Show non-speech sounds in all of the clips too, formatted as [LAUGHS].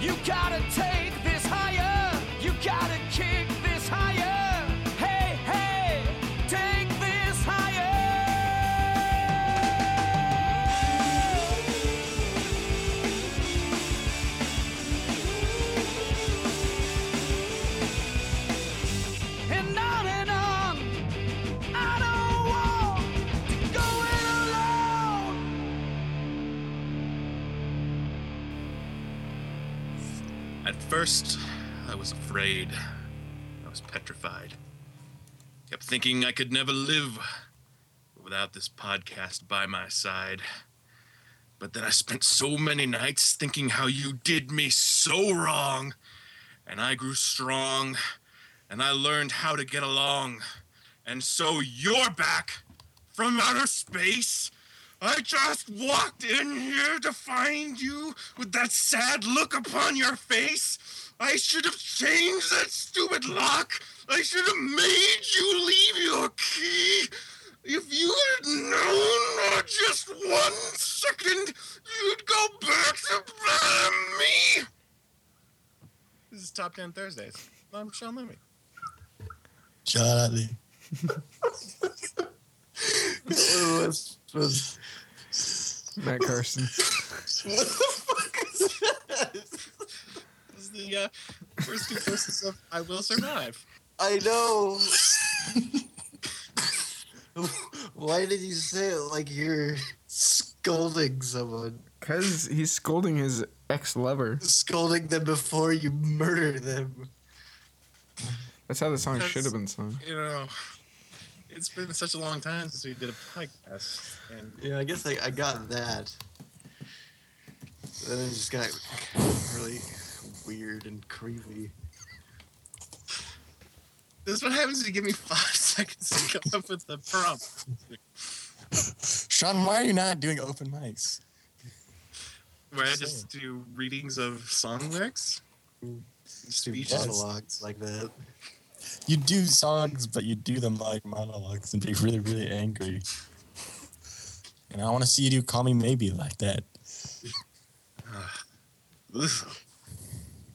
You gotta take first, I was afraid. I was petrified. Kept thinking I could never live without this podcast by my side. But then I spent so many nights thinking how you did me so wrong. And I grew strong. And I learned how to get along. And so you're back from outer space. I just walked in here to find you with that sad look upon your face. I should have changed that stupid lock. I should have made you leave your key. If you had known for just one second, you'd go back to blame me. This is Top 10 Thursdays. I'm Sean Levy. Shut up, Lee. was, was, Matt Carson. [LAUGHS] What the fuck is that? This is the uh, first two verses of I Will Survive. I know. [LAUGHS] Why did you say it like you're scolding someone? Because he's scolding his ex lover. Scolding them before you murder them. That's how the song should have been sung. You know, it's been such a long time since we did a podcast. And Yeah, I guess I, I got that. Then it just got really weird and creepy. this is what happens if you give me five [LAUGHS] seconds to come up with the prompt. Sean, why are you not doing open mics? Where I just do readings of song lyrics. Just do Speeches. monologues like that. You do songs, but you do them like monologues and be really, really angry. And I want to see you do "Call Me Maybe" like that. [SIGHS]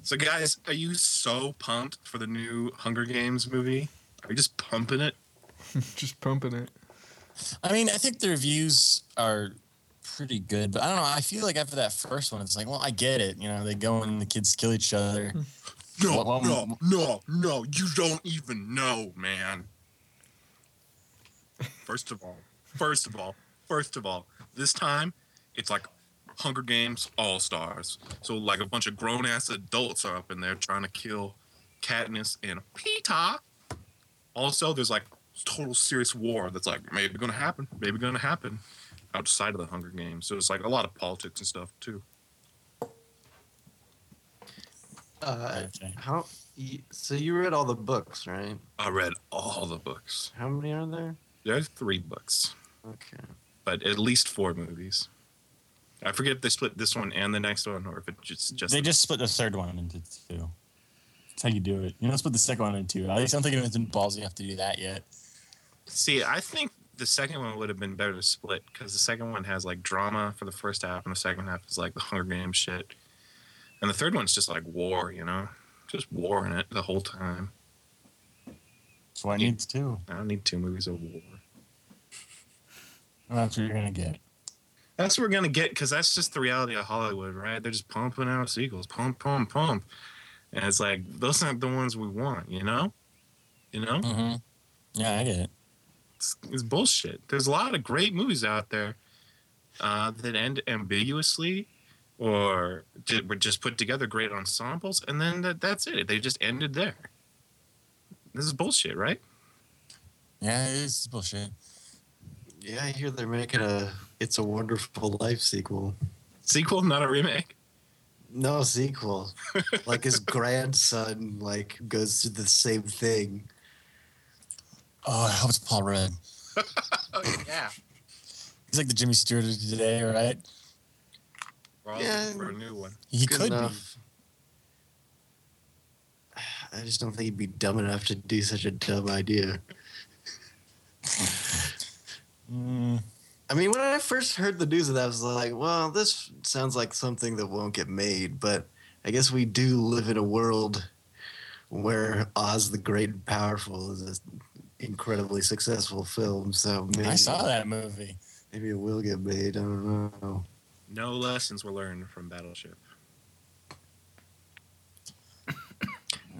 So, guys, are you so pumped for the new Hunger Games movie? Are you just pumping it? [LAUGHS] Just pumping it. I mean, I think the reviews are pretty good, but I don't know. I feel like after that first one, it's like, well, I get it. You know, they go and the kids kill each other. [LAUGHS] No, Well, um, no, no, no. You don't even know, man. First of all, first of all, first of all, this time it's like Hunger Games All Stars. So like a bunch of grown ass adults are up in there trying to kill Katniss and Peeta. Also, there's like total serious war that's like maybe gonna happen, maybe gonna happen outside of the Hunger Games. So it's like a lot of politics and stuff too. Uh, Okay. how? So you read all the books, right? I read all the books. How many are there? There's three books. Okay. but at least four movies. I forget if they split this one and the next one, or if it just just They just split the third one into two. That's how you do it. You don't split the second one into two. At least I don't think anyone's been ballsy enough to do that yet. see. I think the second one would have been better to split because the second one has like drama for the first half, and the second half is like the Hunger Games shit, and the third one's just like war, you know, just war in it the whole time. That's why it needs two. I don't need two movies of war. That's what you're gonna get. That's what we're gonna get because that's just the reality of Hollywood, right? They're just pumping out sequels, pump, pump, pump, and it's like those aren't the ones we want, you know, you know. Mm-hmm. Yeah, I get it. it's, it's bullshit. There's a lot of great movies out there uh, that end ambiguously or ju- were just put together great ensembles, and then that, that's it. They just ended there. This is bullshit, right? Yeah, it is bullshit. Yeah, I hear they're making a "It's a Wonderful Life" sequel. Sequel, not a remake. No sequel. like his [LAUGHS] grandson, like goes through the same thing. Oh, I hope it's Paul Rudd. Oh, [LAUGHS] yeah. He's like the Jimmy Stewart of today, right? We're Yeah. looking for a new one. He Good could enough. I just don't think he'd be dumb enough to do such a dumb idea. be. Mm, I mean, when I first heard the news of that, I was like, well, this sounds like something that won't get made. But I guess we do live in a world where Oz the Great and Powerful is an incredibly successful film. So maybe, I saw that movie. maybe it will get made. I don't know. No lessons were learned from Battleship. [COUGHS]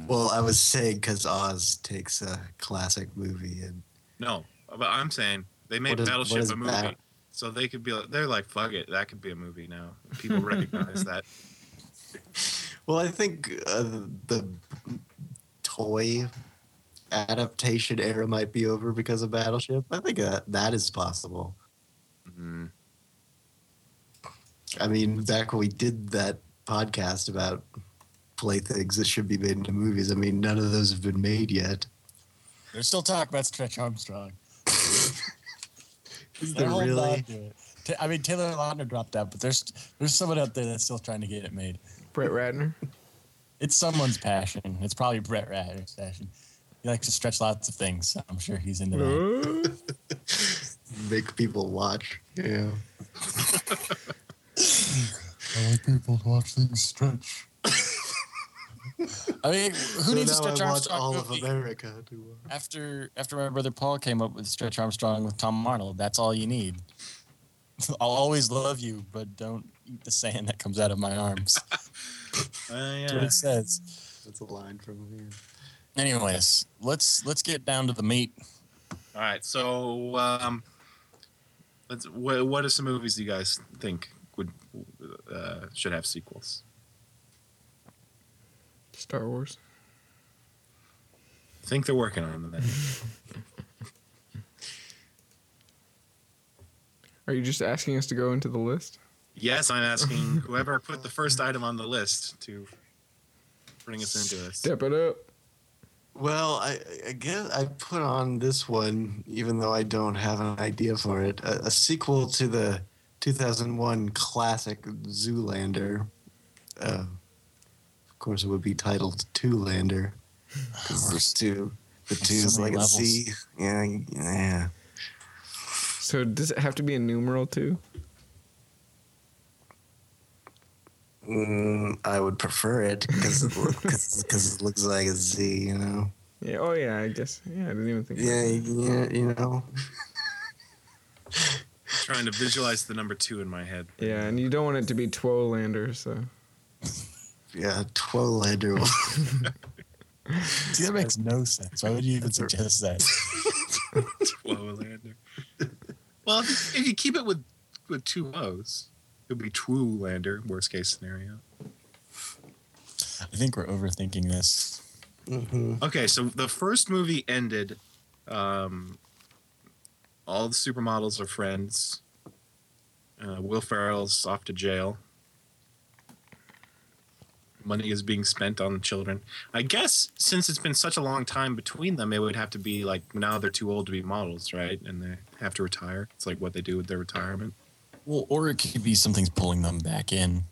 Well, I was saying because Oz takes a classic movie and No, but I'm saying they made is- Battleship a movie, that? so they could be. Like, they're like, fuck it, that could be a movie now. People recognize that. [LAUGHS] Well, I think uh, the toy adaptation era might be over because of Battleship. I think that that is possible. Mhm. I mean, back when we did that podcast about playthings that should be made into movies, I mean, none of those have been made yet. There's still talk about Stretch Armstrong. [LAUGHS] Is They're there really? to it. I mean, Taylor Lautner dropped out, but there's there's someone out there that's still trying to get it made. Brett Ratner. It's someone's passion. It's probably Brett Ratner's passion. He likes to stretch lots of things. So I'm sure he's into that. [LAUGHS] Make people watch. Yeah. [LAUGHS] I like people to watch things stretch. I mean, who So needs a now Stretch I want Armstrong all of? America to watch. after after my brother Paul came up with Stretch Armstrong with Tom Arnold. That's all you need. [LAUGHS] I'll always love you, but don't eat the sand that comes out of my arms. [LAUGHS] Uh, That's what it says. That's a line from here. Anyways, let's let's get down to the meat. All right, so um, let's. What, what are some movies you guys think would uh, should have sequels? Star Wars. I think they're working on that. [LAUGHS] Are you just asking us to go into the list? yes, I'm asking whoever put the first item on the list to bring us into this. Step it up. Well, I, I guess I put on this one, even though I don't have an idea for it, a, a sequel to the 2001 classic Zoolander. Uh, of course, it would be titled Two-Lander. 'cause there's two. The two so is many like a levels. C. Yeah, yeah. So does it have to be a numeral too? Mm, I would prefer it because it, loo- 'cause- 'cause it looks like a Z, you know? Yeah. Oh yeah. I guess. Yeah. I didn't even think. about Yeah, that. yeah, you know? [LAUGHS] Trying to visualize the number two in my head. Yeah, and you don't want it to be Twolander, so Yeah, Twolander. [LAUGHS] See, that makes no sense. Why would you even suggest that? Twolander. well, if, if you keep it with with two O's, it would be Twolander. Worst case scenario. I think we're overthinking this. hmm Okay, so the first movie ended. Um, all the supermodels are friends. Uh, Will Ferrell's off to jail. Money is being spent on children. I guess since it's been such a long time between them, it would have to be like now they're too old to be models, right? And they have to retire. It's like what they do with their retirement. Well, or it could be something's pulling them back in.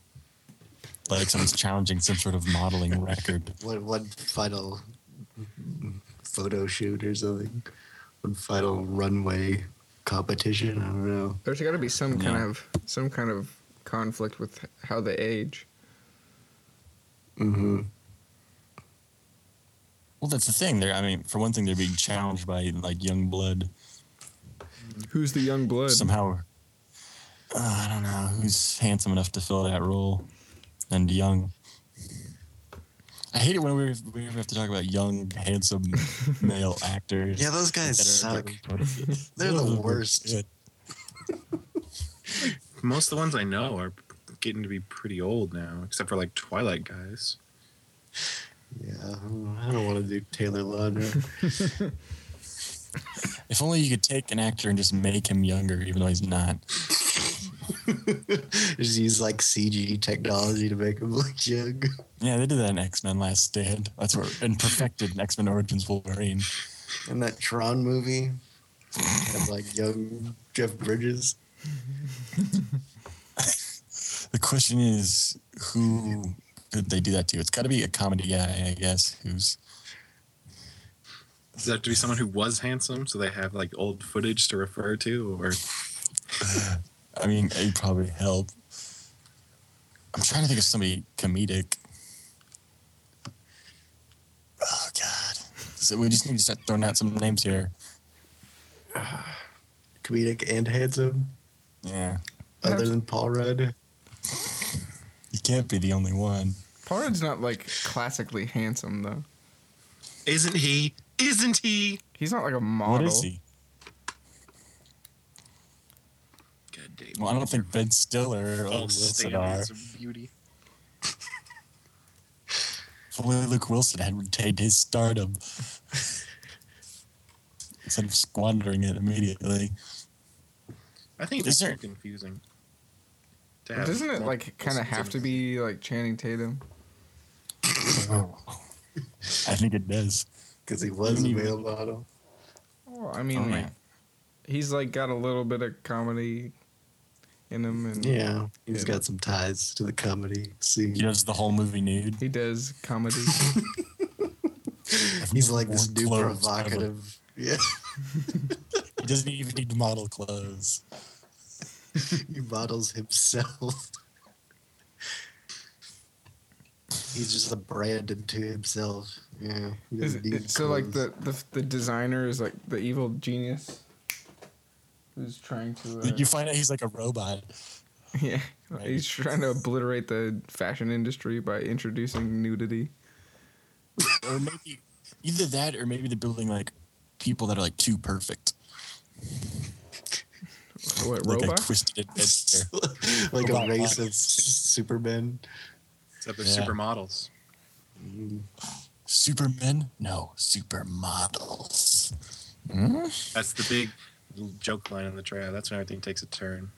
Like someone's challenging some sort of modeling record. One, one final photo shoot or something. One final runway competition. I don't know. there's got to be some kind Yeah. of some kind of conflict with how they age. Mm-hmm. Well, that's the thing. They're, I mean, for one thing, they're being challenged by like young blood Who's the young blood? somehow. Uh, I don't know who's handsome enough to fill that role, and young. I hate it when we we have to talk about young, handsome [LAUGHS] male actors. Yeah, those guys suck. [LAUGHS] They're the worst. [LAUGHS] Most of the ones I know are getting to be pretty old now, except for like Twilight guys. Yeah, I don't want to do Taylor Lautner. If only you could take an actor and just make him younger, even though he's not. [LAUGHS] Just use like CG technology to make him look young. Yeah, they did that in X Men Last Stand. That's where and perfected X Men Origins Wolverine. In that Tron movie, had like young Jeff Bridges. The question is, who could they do that to? It's got to be a comedy guy, I guess. Who's Does that have to be someone who was handsome, so they have like old footage to refer to, or [SIGHS] uh, I mean, it'd probably help. I'm trying to think of somebody comedic. Oh God! So we just need to start throwing out some names here. Comedic and handsome. Yeah. Other than Paul Rudd. you can't be the only one. Paul Rudd's not like classically handsome though. Isn't he? Isn't he? He's not like a model. What is he? Well, I don't think Ben Stiller oh, or Old Owen Wilson Stan are. is a beauty. If [LAUGHS] only Luke Wilson had retained his stardom [LAUGHS] instead of squandering it immediately. I think Is it's there- confusing. To have Doesn't it like kind of have to be like Channing Tatum? [LAUGHS] I think it does. Because he was a You- male model. Well, I mean, Oh, he's like got a little bit of comedy in him, and Yeah, he's Yeah. got some ties to the comedy scene. He does the whole movie nude. he does comedy. [LAUGHS] He's like this new clothes, provocative. Yeah, [LAUGHS] He doesn't even need to model clothes. [LAUGHS] he models himself. He's just a brand unto himself. Yeah. he Is doesn't it- need so like the, the the designer is like the evil genius who's trying to uh, You find out he's like a robot. [LAUGHS] yeah Right. he's trying to obliterate the fashion industry by introducing nudity. [LAUGHS] Or maybe either that or maybe they're building like people that are like too perfect. [LAUGHS] What Like robot? a twisted adventure. like a race of Supermen. Except they're Yeah. supermodels. Supermen? No, supermodels. Hmm? That's the big joke line in the trailer. That's when everything takes a turn.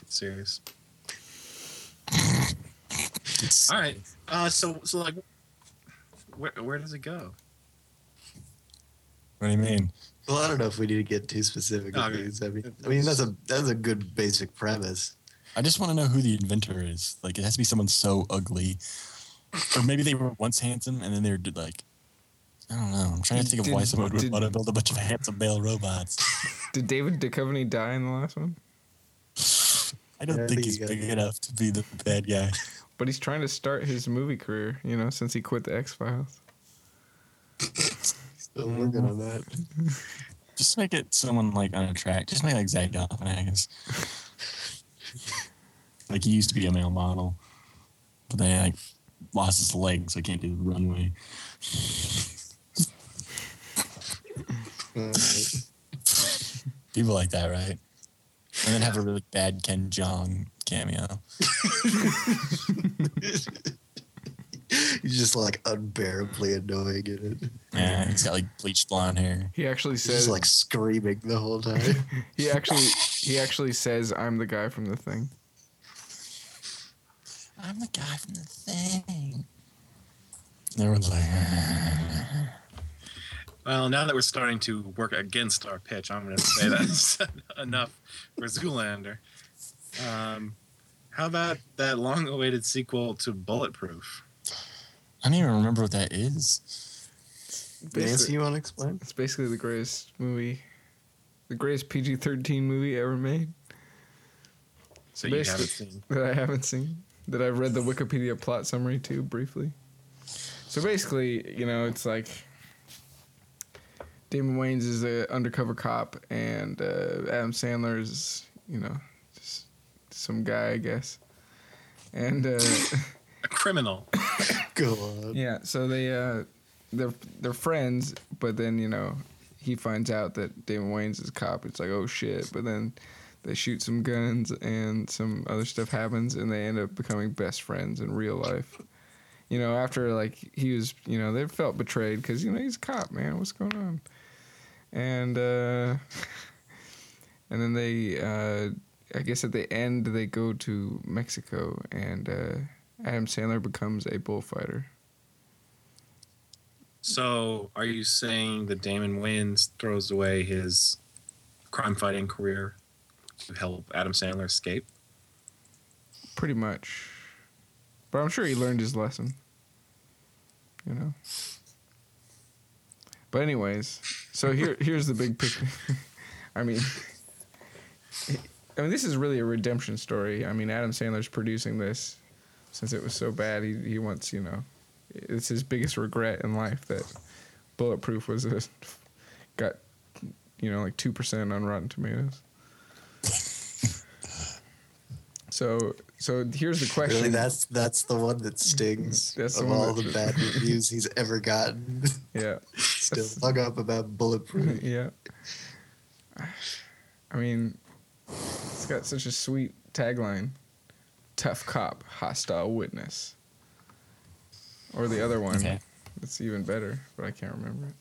Get serious. It's, [LAUGHS] All right. Uh, so so like, where where does it go? what do you mean? Well, I don't know if we need to get too specific with Okay. these. I mean, I mean that's a that's a good basic premise. I just want to know who the inventor is. Like, it has to be someone so ugly, or maybe they were once handsome and then they're like, I don't know. I'm trying to think of why Did- someone would want to build a bunch of handsome male robots. [LAUGHS] Did David Duchovny die in the last one? I don't Yeah, I think think he's you big it. enough to be the bad guy. [LAUGHS] But he's trying to start his movie career, you know, since he quit the X Files. [LAUGHS] Still working on that. Just make it someone like on a track. Just make it like Zach Galifianakis. like he used to be a male model, but then he like lost his legs, so he can't do the runway. Alright. People like that, right? And then have a really bad Ken Jeong cameo. He's just like unbearably annoying in it. Yeah, he's got like bleached blonde hair. He actually He's says just like screaming the whole time. [LAUGHS] he actually he actually says I'm the guy from the thing. I'm the guy from the thing. And everyone's like, Well, now that we're starting to work against our pitch, I'm going to say that's [LAUGHS] enough for Zoolander. Um, how about that long-awaited sequel to Bulletproof? I don't even remember what that is. Nancy, Basically, you want to explain? it's basically the greatest movie, the greatest PG-13 movie ever made So you Basically- haven't seen. that I haven't seen. That I've read the Wikipedia plot summary to briefly. So basically, you know, it's like Damon Wayans is an undercover cop, and uh, Adam Sandler is, you know, just some guy, I guess. And uh, [LAUGHS] A criminal. [COUGHS] Go on. Yeah, so they uh they're they're friends, but then, you know, he finds out that Damon Wayans is a cop. It's like, oh shit. But then they shoot some guns and some other stuff happens and they end up becoming best friends in real life. You know, after like he was, you know, they felt betrayed because you know he's a cop, man. What's going on? And uh, [LAUGHS] and then they, uh, I guess at the end they go to Mexico and uh, Adam Sandler becomes a bullfighter. So, are you saying that Damon Wayans, throws away his crime-fighting career to help Adam Sandler escape? Pretty much. But I'm sure he learned his lesson. You know. But anyways, so here [LAUGHS] here's the big picture. [LAUGHS] I mean I mean this is really a redemption story. I mean Adam Sandler's producing this since it was so bad he he wants, you know, it's his biggest regret in life that Bulletproof was a, [LAUGHS] got you know like two percent on Rotten Tomatoes. So so here's the [LAUGHS] question. Really, that's that's the one that stings [LAUGHS] That's of one all that- the bad [LAUGHS] reviews he's ever gotten. yeah. Still hung up about bulletproof. yeah. I mean, it's got such a sweet tagline tough cop, hostile witness. Or the other one. Okay. It's even better, but I can't remember it.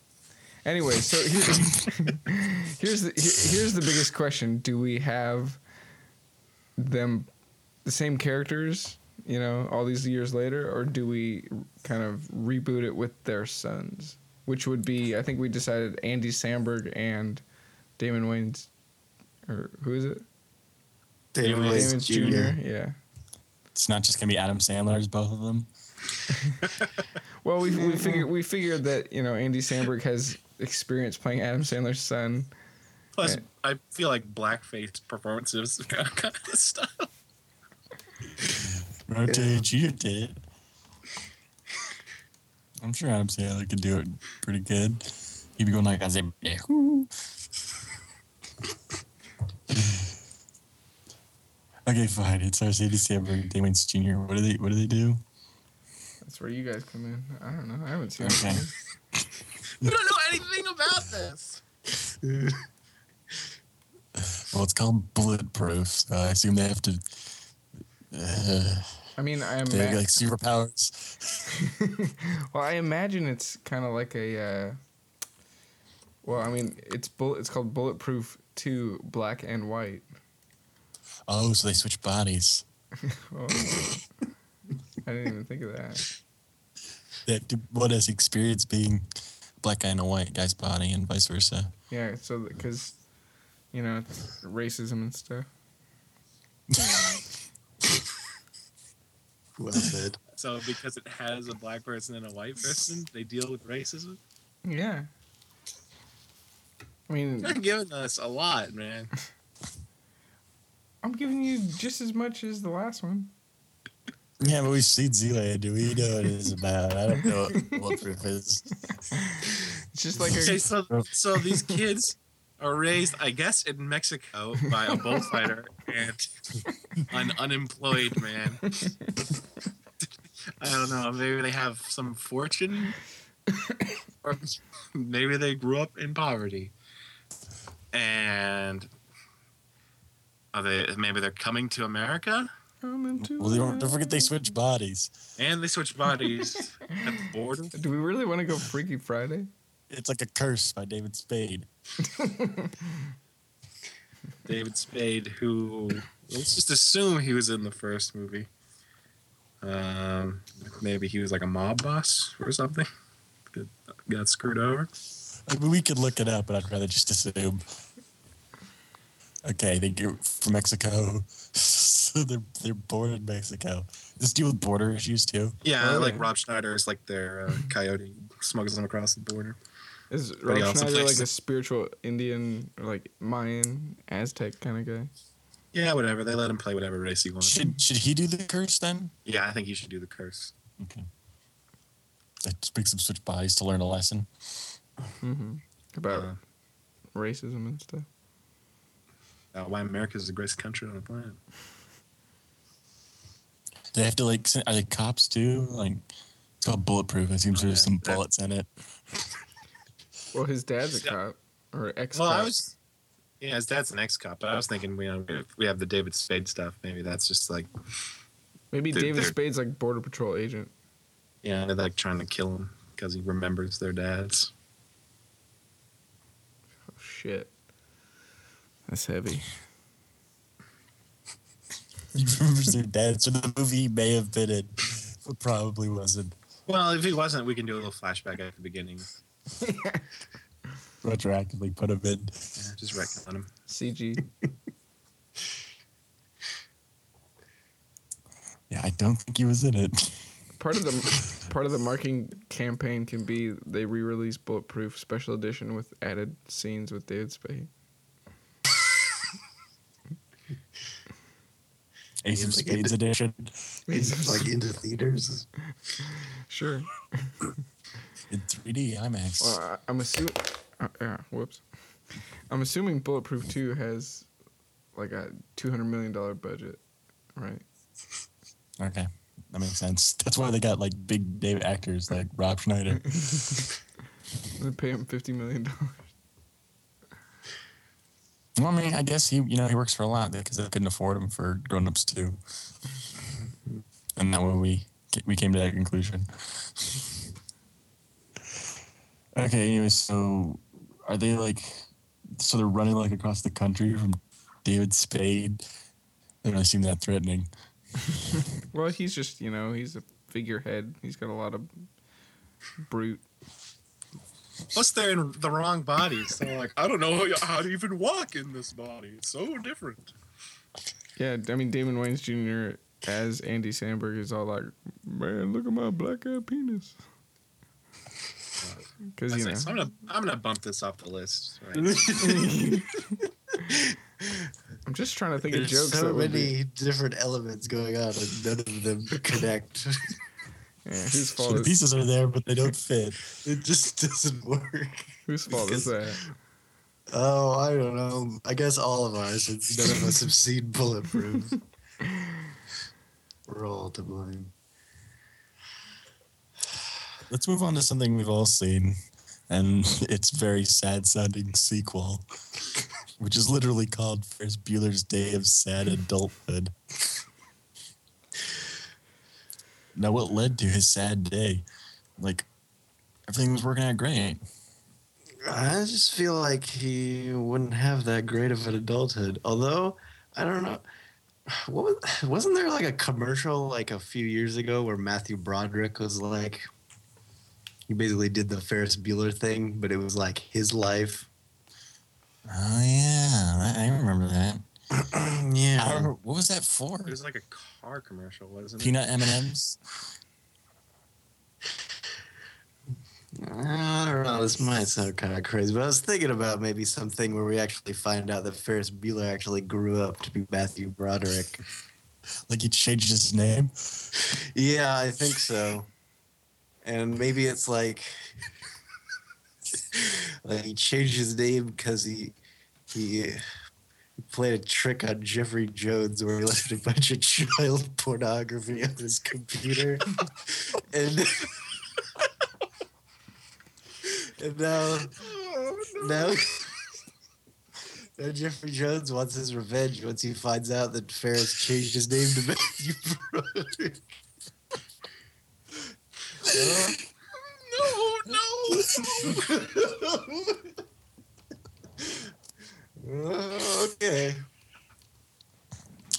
Anyway, so here's, here's the here- here's the biggest question: Do we have them the same characters, you know, all these years later, or do we kind of reboot it with their sons? Which would be, I think we decided Andy Samberg and Damon Wayans, or who is it? David Damon Wayans Wayans Jr. Yeah. It's not just gonna be Adam Sandler's both of them. [LAUGHS] Well, we we figured we figured that you know Andy Samberg has experience playing Adam Sandler's son. Plus, I feel like blackface performances kind of, kind of style. Rotate you did. it. I'm sure Adam Sandler could do it pretty good. He'd be going like, I said, Okay, fine. It's our Sadie Samberg and Damon Jr. What do they What do they do? That's where you guys come in. I don't know. I haven't seen Okay. it. [LAUGHS] You don't know anything about this. Well, it's called Bulletproof, so I assume they have to. Uh, I mean, I they imagine. like superpowers. [LAUGHS] well, I imagine it's kind of like a. Uh, well, I mean, it's bullet. It's called Bulletproof Two, Black and White. Oh, so they switch bodies. [LAUGHS] Oh. I didn't even think of that. To, what has experience being black guy in a white guy's body and vice versa. Yeah, so because, you know, it's racism and stuff. [LAUGHS] Well said. [LAUGHS] So, because it has a black person and a white person, they deal with racism. Yeah. I mean, You're giving us a lot, man. I'm giving you just as much as the last one. Yeah, but we've seen Do We know what it is about. I don't know what Bulletproof is. It's just like Okay, so so these kids are raised, I guess, in Mexico by a bullfighter and an unemployed man. I don't know. Maybe they have some fortune, or maybe they grew up in poverty, and are they? Maybe they're coming to America, I'm into Well, they don't, don't forget they switch bodies. and they switch bodies at the border. Do we really want to go Freaky Friday? It's like a curse by David Spade. [LAUGHS] David Spade, who let's just assume he was in the first movie. Um, maybe he was like a mob boss or something. That got screwed over. I mean, we could look it up, but I'd rather just assume. Okay, they get from Mexico, [LAUGHS] so they're they're born in Mexico. Does this deal with border issues too? Yeah, Oh, like yeah. Rob Schneider is like their uh, coyote, smuggles them across the border. Is But Rob he Schneider plays- like a spiritual Indian or like Mayan Aztec kind of guy? Yeah, whatever. They let him play whatever race he wants. Should should he do the curse then? Yeah, I think he should do the curse. Okay. That speaks of them switch bodies to learn a lesson. Mm-hmm. About Uh, racism and stuff. uh, why America is the greatest country on the planet. They have to like are they cops too? Like it's called bulletproof. It seems Oh, there's yeah. some bullets in it. [LAUGHS] Well, his dad's a cop or ex Well, cop. I was. Yeah, his dad's an ex-cop, but I was thinking, you um, know, we have the David Spade stuff. Maybe that's just like, Maybe they're- David they're- Spade's like border patrol agent. yeah, they're like trying to kill him because he remembers their dads. Oh shit. That's heavy. [LAUGHS] He remembers their dad, so the movie he may have been in, but probably wasn't. Well, if he wasn't, we can do a little flashback at the beginning. [LAUGHS] Retroactively put him in. Yeah, just retcon him. CG. [LAUGHS] Yeah, I don't think he was in it. Part of the [LAUGHS] part of the marketing campaign can be they re-release Bulletproof Special Edition with added scenes with David Spade. Ace of Like Spades edition. It's like into theaters. Sure. In, 3D IMAX. Well, I, I'm assuming. Uh, yeah. Whoops. I'm assuming Bulletproof Two has like a two hundred million dollar budget, right? okay, that makes sense. That's why they got like big David actors like Rob Schneider. [LAUGHS] They pay him fifty million dollars. well, I mean, I guess he, you know, he works for a lot because they couldn't afford him for Grown Ups too. And that way we we came to that conclusion. Okay, anyway, so are they like so they're running like across the country from David Spade? They don't seem that threatening. [LAUGHS] Well, he's just you know he's a figurehead. He's got a lot of brute. Plus, they're in the wrong bodies. So, like, I don't know how to even walk in this body. It's so different. Yeah, I mean Damon Wayans Jr. as Andy Samberg is all like, man, look at my black eyed penis. Because you know, I'm gonna, I'm gonna bump this off the list. Right? [LAUGHS] I'm just trying to think of jokes. so many be, different elements going on, and none of them [LAUGHS] connect. yeah, whose So fault the pieces are there, but they don't fit. it just doesn't work. whose fault is that? Oh, I don't know. I guess all of ours, since none of us have seen [LAUGHS] Bulletproof. We're all to blame. Let's move on to something we've all seen, and [LAUGHS] it's very sad sounding sequel, [LAUGHS] which is literally called Ferris Bueller's Day of Sad Adulthood. Now, what led to his sad day? Like, everything was working out great. I just feel like he wouldn't have that great of an adulthood. Although, I don't know. What was, wasn't there like a commercial like a few years ago where Matthew Broderick was like, he basically did the Ferris Bueller thing, but it was like his life. Oh yeah, I, I remember that. [CLEARS THROAT] I yeah. remember, what was that for? It was like a car commercial, wasn't it? Peanut M and M's. I don't know. This might sound kind of crazy, but I was thinking about maybe something where we actually find out that Ferris Bueller actually grew up to be Matthew Broderick. [LAUGHS] Like he changed his name. Yeah, I think so. And maybe it's like, [LAUGHS] like he changed his name because he he played a trick on Jeffrey Jones where he left a bunch of child [LAUGHS] pornography on his computer, and [LAUGHS] and now oh, now. Now Jeffrey Jones wants his revenge once he finds out that Ferris changed his name to Matthew Broderick. Oh, [LAUGHS] okay.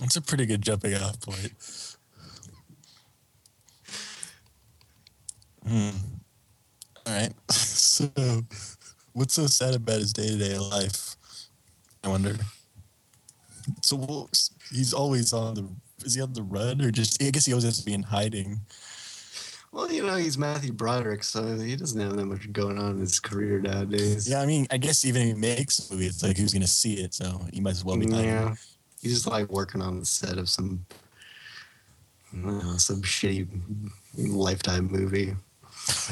That's a pretty good jumping off point. Hmm. All right. [LAUGHS] So, what's so sad about his day to day life? I wonder. So, he's always on the. Is he on the run or just? I guess he always has to be in hiding. Well, you know, he's Matthew Broderick, so he doesn't have that much going on in his career nowadays. Yeah, I mean, I guess even if he makes a movie, it's like who's going to see it? So, he might as well be hiding. Yeah. He's just like working on the set of some, I know, some shitty lifetime movie.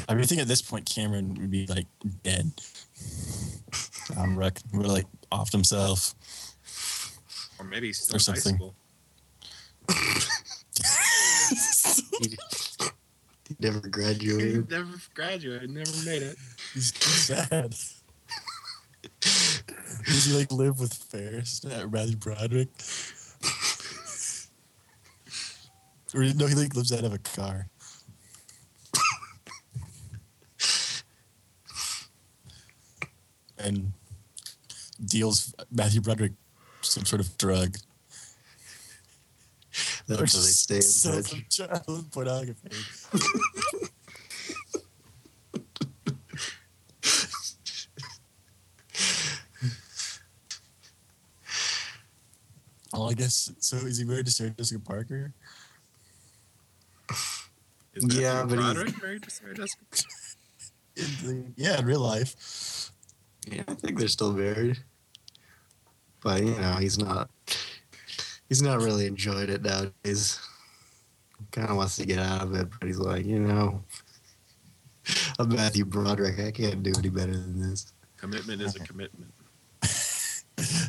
I mean, I think at this point, Cameron would be like dead. Um, wreck, really like offed himself. Or maybe he's still Or in high something. [LAUGHS] [LAUGHS] [LAUGHS] He, he never He graduated. [LAUGHS] never graduated, never made it. He's so sad. Does he like live with Ferris at Matthew Broderick? or no, he like lives out of a car. and deals Matthew Broderick some sort of drug. That's how they stay in sells touch. some child pornography. [LAUGHS] Oh, I guess so. Is he married to Sarah Jessica Parker? Is Matthew Yeah, but he's- married to Sarah Jessica? [LAUGHS] In the, yeah, in real life. Yeah, I think they're still married. But you know, he's not. He's not really enjoying it nowadays. Kind of wants to get out of it, but he's like, you know, [LAUGHS] I'm Matthew Broderick. I can't do any better than this. Commitment is a commitment. [LAUGHS]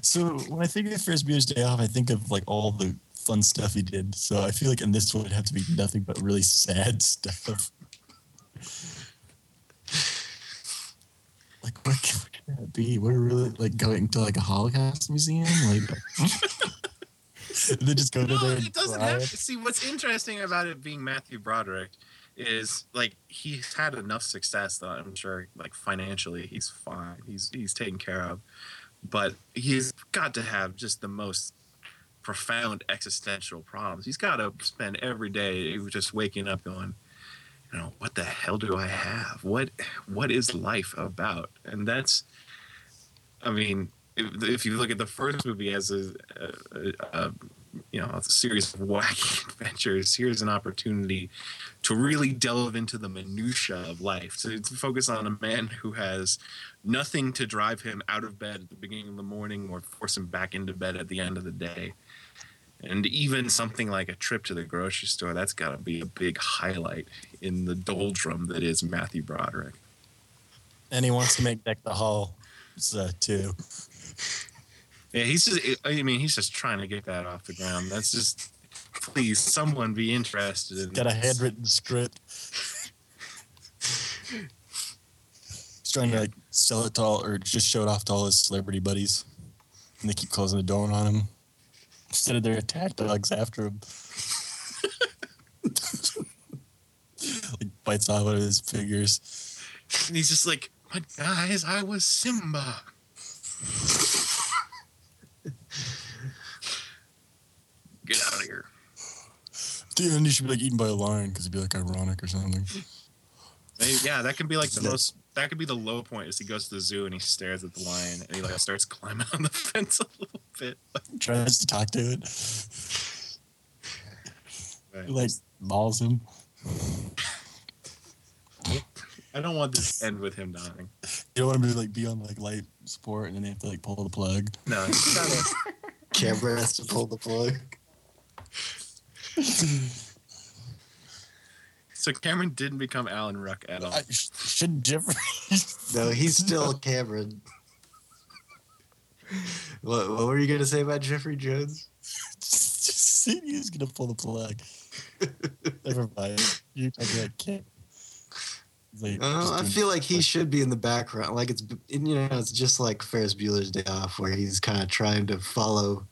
So when I think of Ferris Bueller's Day Off, I think of like all the fun stuff he did. So I feel like in this one it'd have to be nothing but really sad [LAUGHS] stuff. Like what could, what could that be? We're really like going to like a Holocaust museum, like [LAUGHS] they just go to No, there. and it doesn't have to. See, what's interesting about it being Matthew Broderick is like he's had enough success that I'm sure, like financially, he's fine. He's he's taken care of, but he's got to have just the most profound existential problems. He's got to spend every day just waking up going, you know, what the hell do I have? What what is life about? And that's, I mean, if, if you look at the first movie as a, a, a you know a series of wacky [LAUGHS] adventures. Here's an opportunity to really delve into the minutia of life. To, to focus on a man who has nothing to drive him out of bed at the beginning of the morning or force him back into bed at the end of the day. And even something like a trip to the grocery store that's got to be a big highlight in the doldrum that is matthew broderick. And he wants to make Deck the Hall uh, too. Yeah he's just i mean he's just trying to get that off the ground that's just please someone be interested in Got a handwritten script. He's trying to like sell it to all, or just show it off to all his celebrity buddies, and they keep closing the door on him. Instead of their attack dogs after him, [LAUGHS] like bites off one of his fingers. And he's just like, but guys, I was Simba. Get out of here. Dude, you should be like eaten by a lion because it'd be like ironic or something. Maybe, yeah, that could be like the most. That could be the low point. Is he goes to the zoo and he stares at the lion and he like starts climbing [LAUGHS] on the fence a little bit. Tries to talk to it, Right. like mauls him. [LAUGHS] I don't want this to end with him dying. You don't want him to like be on like light support and then they have to like pull the plug. No, he's gotta- [LAUGHS] Camera has to pull the plug. [LAUGHS] so Cameron didn't become Alan Ruck at all. I, sh- should Jeffrey? [LAUGHS] No, he's still Cameron. What, what were you going to say about Jeffrey Jones? just see he's gonna pull the plug. Never mind. You talking about Kid. Like, Uh, I feel like he should be in the background. Like it's you know it's just like Ferris Bueller's Day Off, where he's kind of trying to follow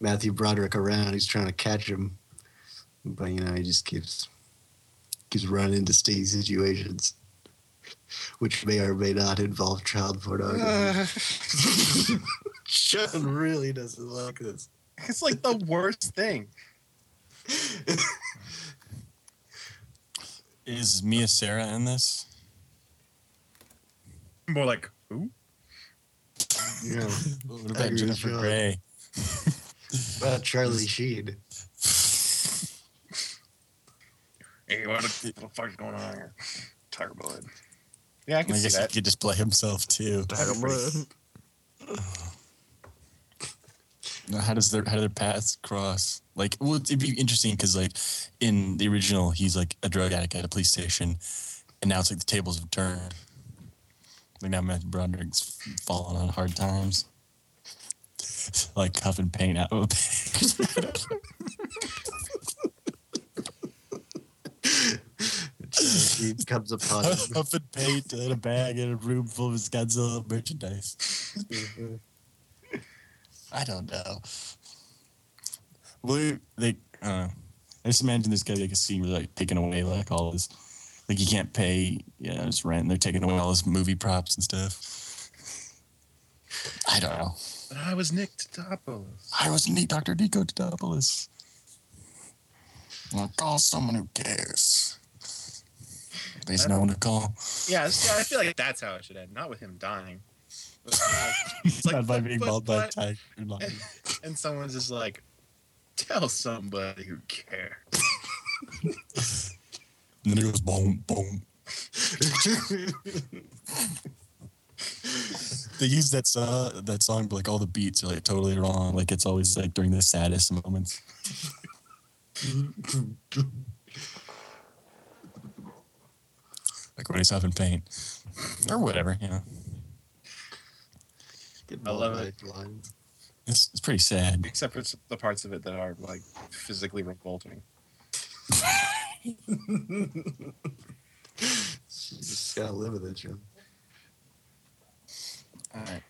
Matthew Broderick around. He's trying to catch him, but you know he just keeps keeps running into sticky situations, which may or may not involve child pornography. [LAUGHS] Sean really doesn't like this. it's like the worst thing. Is Mia Sara in this? More like who? You [LAUGHS] know, What about Jennifer Grey? [LAUGHS] about Charlie Sheen. Hey, what the, what the fuck's going on here? Tiger Blood. Yeah, I can I see guess he could just play himself too. Tiger [SIGHS] Now, How does their how do their paths cross? Like, well, it'd be interesting because like in the original, he's like a drug addict at a police station, and now it's like the tables have turned. Like now Matthew Broderick's falling on hard times, [LAUGHS] like huffing paint out of a bag. He comes upon him. [LAUGHS] huffing paint in a bag in a room full of his Godzilla merchandise. I don't know. Well, they, uh, I just imagine this guy like a scene where like taking away like all his, like he can't pay, you know, his rent. And they're taking away all his movie props and stuff. I don't know. But I was Nick Tatopoulos. I was neat, Dr. Niko Tatopoulos. I'll call someone who cares. There's no one to call. Yeah, it's- I feel like that's how it should end, not with him dying. It's [LAUGHS] like, Not by being mauled by a tiger. lion. and someone's just like, tell somebody who cares. [LAUGHS] And then it goes boom, boom. [LAUGHS] They use that song, that song, but like all the beats are like totally wrong. Like it's always like during the saddest moments. like when he's huffing paint, or whatever. You know, I love it. lines. it's, it's pretty sad. Except for the parts of it that are like physically revolting. [LAUGHS] You just gotta live with it, Jim. All right.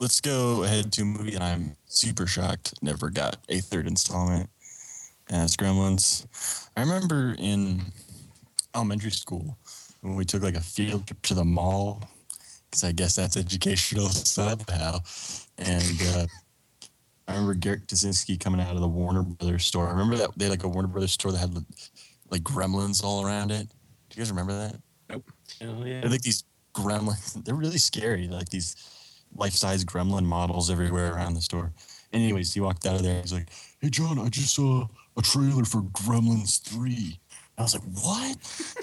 Let's go ahead to a movie that I'm super shocked never got a third installment as Gremlins. I remember in elementary school when we took like a field trip to the mall because I guess that's educational [LAUGHS] somehow. And uh, I remember Garrett Kaczynski coming out of the Warner Brothers store. I remember that they had like a Warner Brothers store that had like gremlins all around it. Do you guys remember that? Nope. Oh yeah. They're like these gremlin. [LAUGHS] They're really scary. Like these life-size gremlin models everywhere around the store. Anyways, he walked out of there. He's like, "Hey, John, I just saw a trailer for Gremlins 3. I was like, "What?"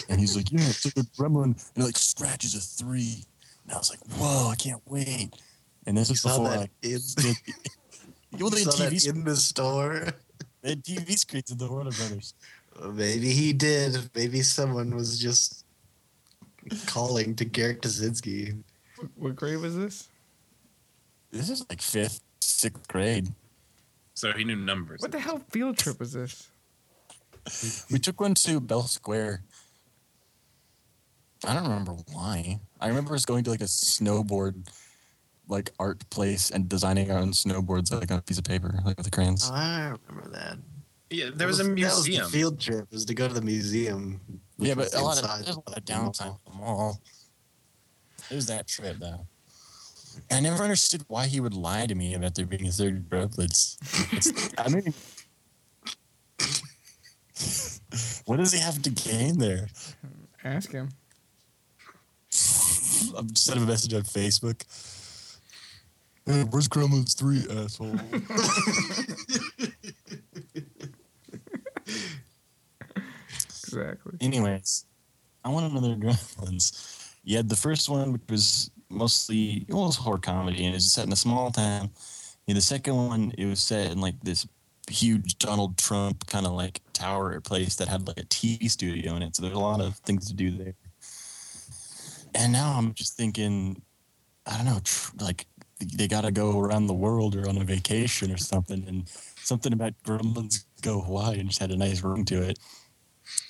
and he's like, "Yeah, it's like a gremlin, and it like scratches a three. And I was like, "Whoa, I can't wait!" And this is before that like, in, [LAUGHS] [LAUGHS] well, they you had saw that in the store. they had TV screens in the Warner Brothers. Maybe he did. Maybe someone was just calling to Garrett Kaczynski. What, what grade was this? This is like fifth, sixth grade. So he knew numbers. What the hell field trip was this? We took one to Bell Square. I don't remember why. I remember us going to like a snowboard like art place and designing our own snowboards like on a piece of paper, like with the crayons. I remember that. Yeah, That there was, a That was museum. the field trip. Was to go to the museum. yeah, but a lot of there's a lot of mall. downtime at the mall. It was that trip though. I never understood why he would lie to me about there being a third Brothers. [LAUGHS] I mean, what does he have to gain there? Ask him. I'm just sending a message on Facebook. Hey, where's Gremlins 3, asshole? [LAUGHS] [LAUGHS] Exactly. Anyways, I want another Gremlins. You had the first one, which was mostly it was horror comedy, and it was set in a small town. And the second one, it was set in like this huge Donald Trump kind of like tower place that had like a TV studio in it. So there's a lot of things to do there. And now I'm just thinking, I don't know, tr- like they got to go around the world or on a vacation or something. And something about Gremlins Go Hawaii and just had a nice ring to it.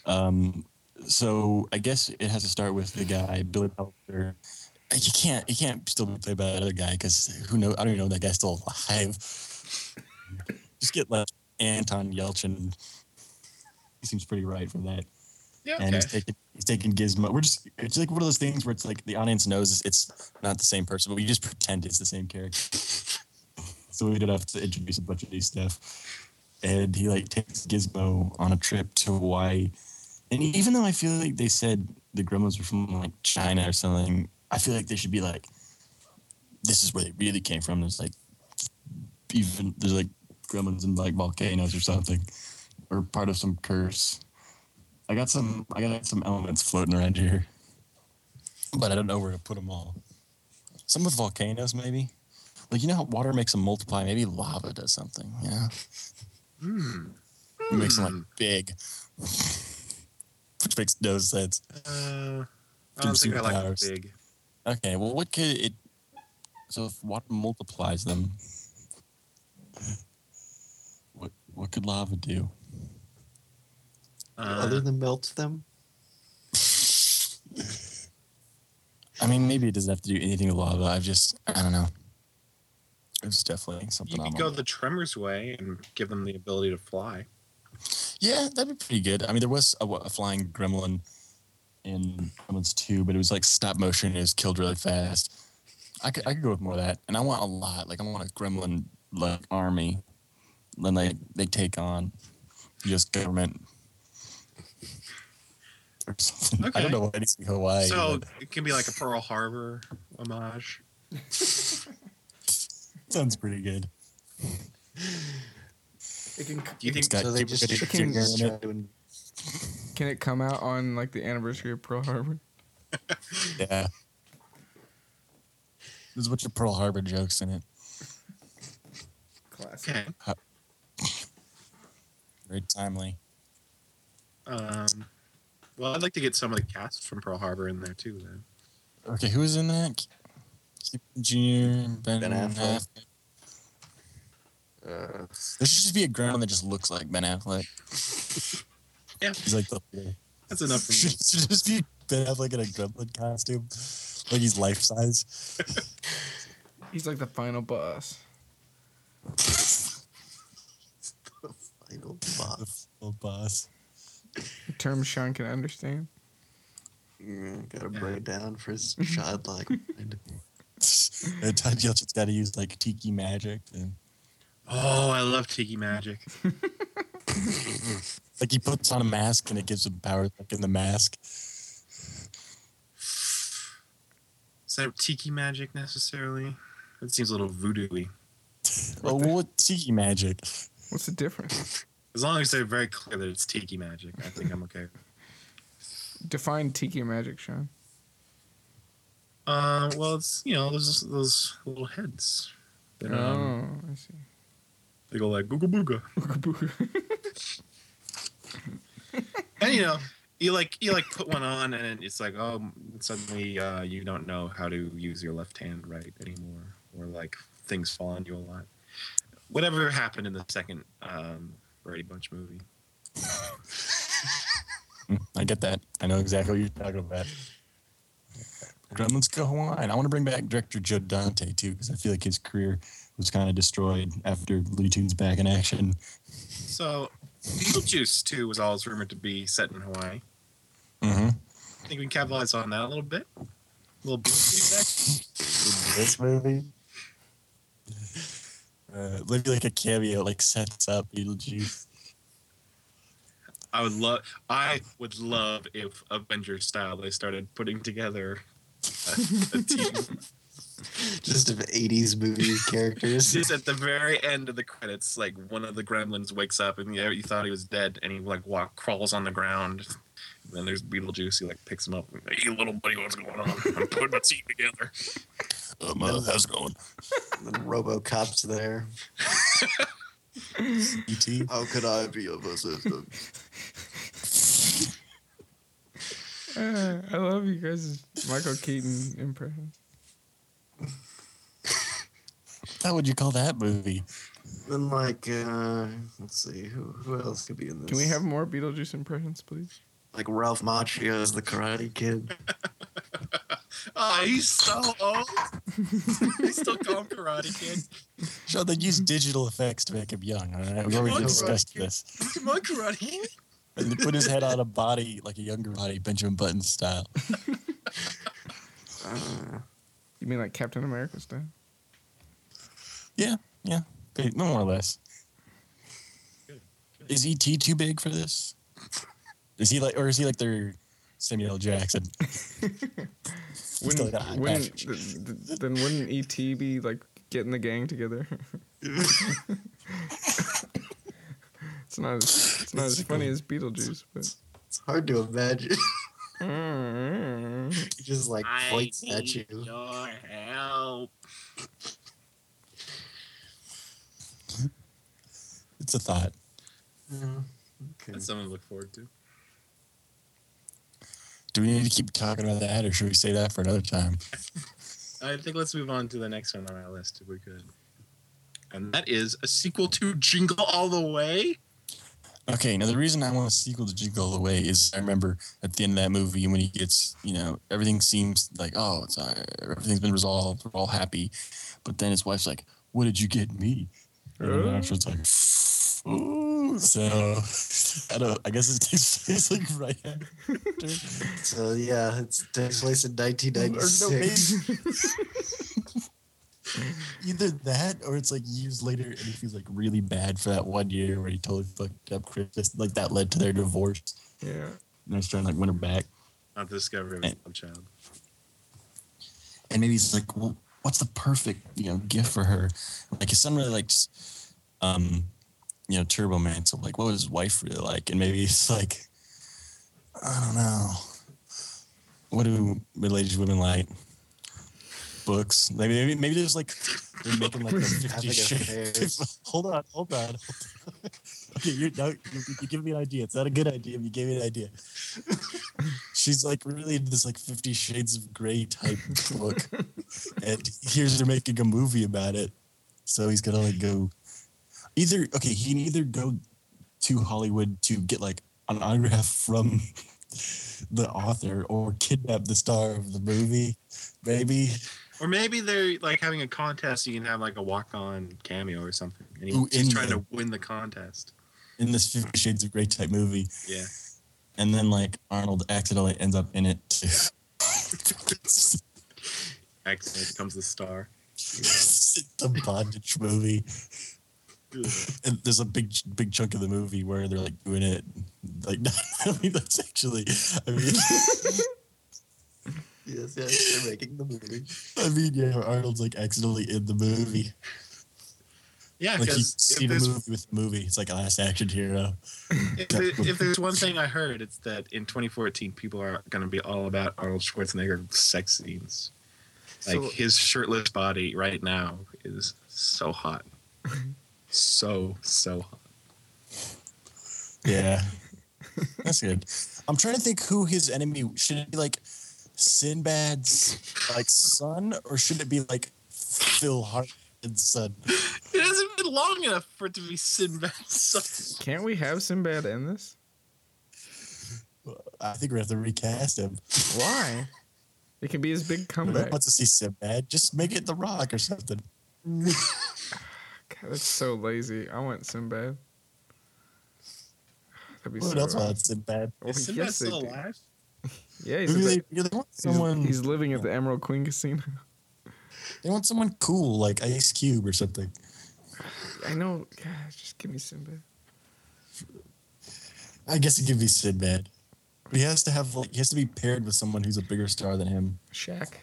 Um, so I guess it has to start with the guy Billy Peltzer. You can't you can't still be played by that other guy because who knows? I don't even know if that guy's still alive. Just get like Anton Yelchin. He seems pretty right for that. yeah, And he's taking he's taking Gizmo. We're just it's like one of those things where it's like the audience knows it's, it's not the same person, but we just pretend it's the same character. [LAUGHS] so we don't have to introduce a bunch of new stuff. And he like takes Gizmo on a trip to Hawaii. And even though I feel like they said the gremlins were from like China or something, I feel like they should be like, this is where they really came from. There's like even there's like gremlins in like volcanoes or something, or part of some curse. I got some I got some elements floating around here, but I don't know where to put them all. Some with volcanoes, maybe. Like you know how water makes them multiply. Maybe lava does something. Yeah, Hmm. it makes them like big, which makes no sense. Uh, I don't think I like superpowers. big. Okay, well, what could it? So if water multiplies them, what what could lava do? Uh, Other than melt them. I mean, maybe it doesn't have to do anything with lava. I've just I don't know. It's definitely something. you could I'm go on. the Tremors way and give them the ability to fly. Yeah, that'd be pretty good. I mean, there was a, a flying gremlin in Gremlins 2, but it was like stop motion and it was killed really fast. I could, I could go with more of that. And I want a lot. Like, I want a gremlin like army. Then they, they take on US government or something. I don't know why it's Hawaii. so but it can be like a Pearl Harbor homage. [LAUGHS] sounds pretty good. It can, Do you think It's got So they people just, getting it just can- finger in it. to can it come out on like the anniversary of Pearl Harbor? [LAUGHS] Yeah. There's a bunch of Pearl Harbor jokes in it. Classic. Okay. Very timely. Um, Well, I'd like to get some of the cast from Pearl Harbor in there too. Then. Okay, who's in that? Keith Jr. Ben, Ben Affleck. Affleck. Uh, There should just be a ground that just looks like Ben Affleck. [LAUGHS] Yeah. He's like the. That's enough for me. should, [LAUGHS] should just be Ben Affleck in a gremlin costume, like he's life size. [LAUGHS] He's like the final boss. The final boss. The final boss. A term Sean can understand. Mm, gotta break it down for his childlike mind. And Todd Yelchin's got to use like tiki magic, and Oh, I love Tiki Magic. [LAUGHS] like he puts on a mask and it gives him powers like in the mask. Is that Tiki Magic necessarily? It seems a little voodoo-y. [LAUGHS] Oh, what tiki magic? What's the difference? As long as they're very clear that it's Tiki Magic, I think I'm okay. [LAUGHS] Define tiki magic, Sean. Uh, well, it's you know those those little heads. That, um, oh, I see. They go like googa booga, [LAUGHS] [LAUGHS] and you know you like you like put one on, and it's like oh suddenly uh, you don't know how to use your left hand right anymore, or like things fall on you a lot. Whatever happened in the second um, Brady Bunch movie. [LAUGHS] I get that. I know exactly what you're talking about. Gremlins go Hawaiian. I want to bring back director Joe Dante too, because I feel like his career was kind of destroyed after Looney Tunes back in action. So Beetlejuice 2 was always rumored to be set in Hawaii. Mm-hmm. I think we can capitalize on that a little bit. A little Beetlejuice This movie. Uh, maybe like a cameo, like sets up Beetlejuice. I would love. I would love if Avengers style they started putting together a, a team. Just of 80s movie characters. [LAUGHS] Just at the very end of the credits, like one of the Gremlins wakes up and you, you thought he was dead, and he like walk crawls on the ground. And then there's Beetlejuice. He like picks him up. Hey, little buddy, what's going on? I'm putting my team together. Um, uh, how's it going? [LAUGHS] And then Robocop's there. [LAUGHS] E.T. How could I be of assistance? Uh, I love you guys' Michael Keaton impression. How would you call that movie? Then, like, uh, let's see, who, who else could be in this? Can we have more Beetlejuice impressions, please? like Ralph Macchio as the Karate Kid? Oh, [LAUGHS] he's so old. [LAUGHS] they still call him Karate Kid. Sean, they use digital effects to make him young. All right, we already on, discussed Karate Kid. this. Come on, Karate Kid. And put his head on a body like a younger body, Benjamin Button style. Uh, You mean like Captain America style? Yeah, yeah, no more or less. Is ET too big for this? Is he like, or is he like their Samuel Jackson? [LAUGHS] Wouldn't, eye wouldn't th- th- then wouldn't ET be like getting the gang together? [LAUGHS] it's not as it's not as funny as Beetlejuice, but it's hard to imagine. He mm-hmm. [LAUGHS] just like points at you. your help. It's a thought. Mm-hmm. Okay. That's something to look forward to. Do we need to keep talking about that, or should we say that for another time? [LAUGHS] I think let's move on to the next one on our list if we could. And that is a sequel to Jingle All the Way. Okay, now the reason I want a sequel to Jingle All the Way is I remember at the end of that movie when he gets, you know, everything seems like, oh, it's all right, everything's been resolved, we're all happy, but then his wife's like, "What did you get me?" And then Uh. afterwards, like, Ooh, so [LAUGHS] I don't. I guess it takes place like right after. [LAUGHS] So yeah, it takes place in Or no, 1996. maybe- [LAUGHS] Either that, or it's like years later, and he feels like really bad for that one year where he totally fucked up Chris. Like that led to their divorce, yeah. and they're trying to like win her back. Not the discovery of love child. and maybe he's like, well, what's the perfect you know gift for her? Like his son really likes, um, you know, Turbo Man. So like, what was his wife really like? And maybe it's like, I don't know, what do middle-aged women like? Books. Maybe maybe, maybe there's like they're making like a [LAUGHS] Fifty Catholic Shades. [LAUGHS] hold on, hold on. [LAUGHS] Okay, you're, now, you, you give me an idea. It's not a good idea. but You gave me an idea. She's like really into this like Fifty Shades of Grey type book, and here's they're making a movie about it. So he's gonna like go either. Okay, he can either go to Hollywood to get like an autograph from the author or kidnap the star of the movie. Maybe Or maybe they're like having a contest. You can have like a walk-on cameo or something, and Ooh, he's in trying the- to win the contest. in this Fifty Shades of Grey type movie. Yeah. and then like Arnold accidentally ends up in it too. Accidentally becomes the star. the bondage movie, and there's a big big chunk of the movie where they're like doing it. Like, [LAUGHS] I mean, that's actually. I mean, [LAUGHS] Yes, yes, they're making the movie. I mean, yeah, Arnold's like accidentally in the movie. Yeah, Like you because see if, the there's- movie with the movie. It's like a last action hero. if, there- if there's one thing I heard, it's that in 2014 people are going to be all about Arnold Schwarzenegger sex scenes. Like So- his shirtless body right now is so hot, so so hot. Yeah, that's good. I'm trying to think who his enemy should be like Sinbad's like son, or should it be like Phil Hartman's son? [LAUGHS] It hasn't been long enough for it to be Sinbad's son. Can't we have Sinbad in this? I think we have to recast him. Why? It can be his big Who comeback. wants to see Sinbad? Just make it The Rock or something. [LAUGHS] God, that's so lazy. I want Sinbad. That'd be Who so else wants Sinbad? Well, Is Sinbad yes, still alive? Yeah, he's, they, the, they want he's, someone. he's living at the Emerald Queen Casino. [LAUGHS] they want someone cool like Ice Cube or something. I know. God, just give me Sinbad. I guess it could be Sinbad. But he has to have like he has to be paired with someone who's a bigger star than him. Shaq.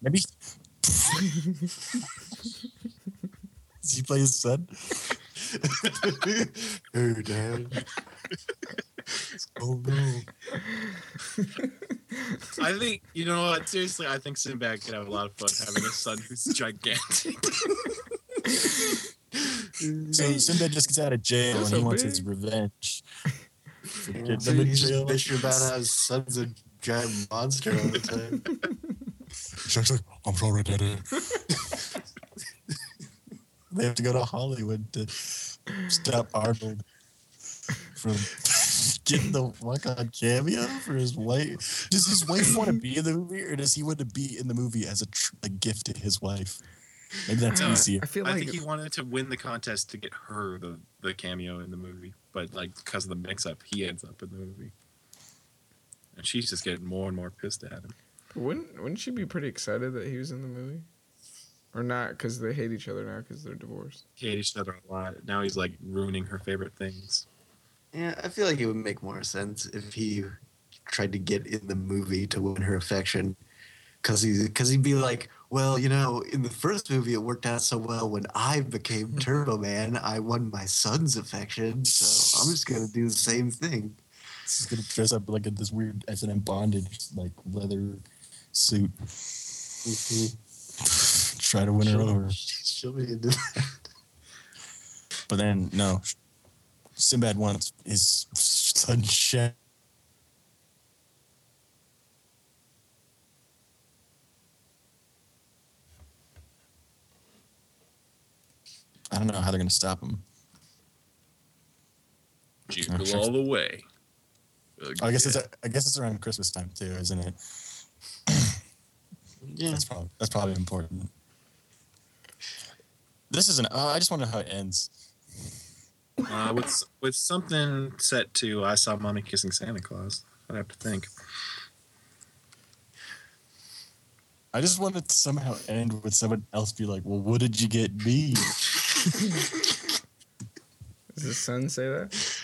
Maybe. [LAUGHS] Does he play his son? [LAUGHS] Oh, damn. Oh no. I think you know what. Seriously, I think Sinbad could have a lot of fun having a son who's gigantic. [LAUGHS] So Sinbad just gets out of jail That's and he so wants big. his revenge. [LAUGHS] For getting So in he's just jail. bitching about how his son's a giant monster all the time. [LAUGHS] Shaq's like, I'm sorry, Daddy. they have to go to Hollywood to stop Arnold from getting the fuck on cameo for his wife. Does his wife want to be in the movie, or does he want to be in the movie as a, tr- a gift to his wife? Maybe that's No, easier. I feel like I think he wanted to win the contest to get her the, the cameo in the movie, but like because of the mix-up, he ends up in the movie, and she's just getting more and more pissed at him. wouldn't wouldn't she be pretty excited that he was in the movie, or not? Because they hate each other now because they're divorced. Hate each other a lot. Now he's like ruining her favorite things. Yeah, I feel like it would make more sense if he tried to get in the movie to win her affection. Cause he, cause he'd be like, well, you know, in the first movie it worked out so well. When I became [LAUGHS] Turbo Man, I won my son's affection. So I'm just gonna do the same thing. He's gonna dress up like in this weird S and M bondage like leather suit. Mm-hmm. [SIGHS] Try to win her over. [LAUGHS] She'll be into that. But then no, Sinbad wants his son Shaq. I don't know how they're gonna stop him. Jingle sure. all the way. I guess it's I guess it's around Christmas time too, isn't it? [CLEARS THROAT] Yeah. That's probably that's probably important. This isn't. Uh, I just want to know how it ends. Uh, with with something set to "I saw mommy kissing Santa Claus." I'd have to think. I just want it to somehow end with someone else be like, "Well, what did you get me?" [LAUGHS] Does the son say that? [LAUGHS]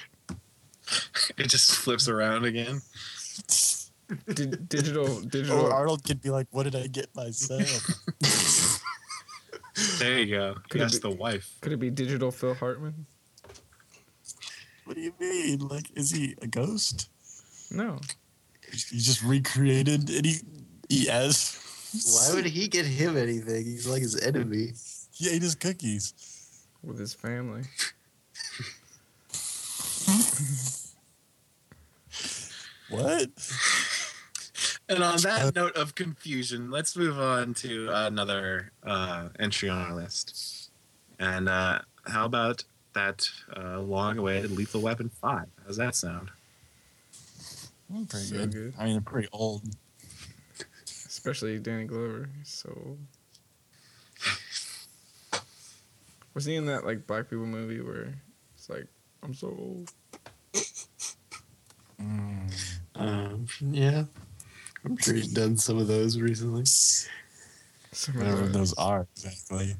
It just flips around again. Di- digital, or. Arnold could be like, "What did I get myself?" [LAUGHS] There you go. Could it That's be- the wife. Could it be digital Phil Hartman? What do you mean? Like, is he a ghost? No. He just recreated and he he as Why would he get him anything? He's like his enemy. He ate his cookies. with his family. What? And on that note of confusion, let's move on to another uh, entry on our list. And uh, how about that uh, long-awaited Lethal Weapon Five? How's that sound? Mm, Pretty So good. good. I mean, they're pretty old. Especially Danny Glover. So old. Was he in that like black people movie where it's like I'm so old? Mm. Um, yeah, I'm sure he's done some of those recently. Some of Whatever those. those are exactly.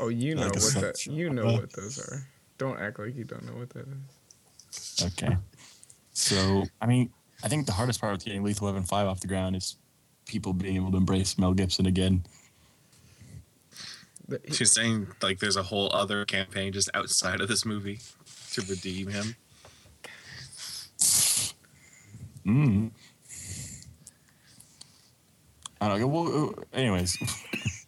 Oh, you know Like what that. You know what those are. Don't act like you don't know what that is. Okay. So, I mean, I think the hardest part with getting Lethal Weapon 5 off the ground is people being able to embrace Mel Gibson again. She's saying like there's a whole other campaign just outside of this movie to redeem him. Mm. I don't know. Well, uh, anyways. [LAUGHS]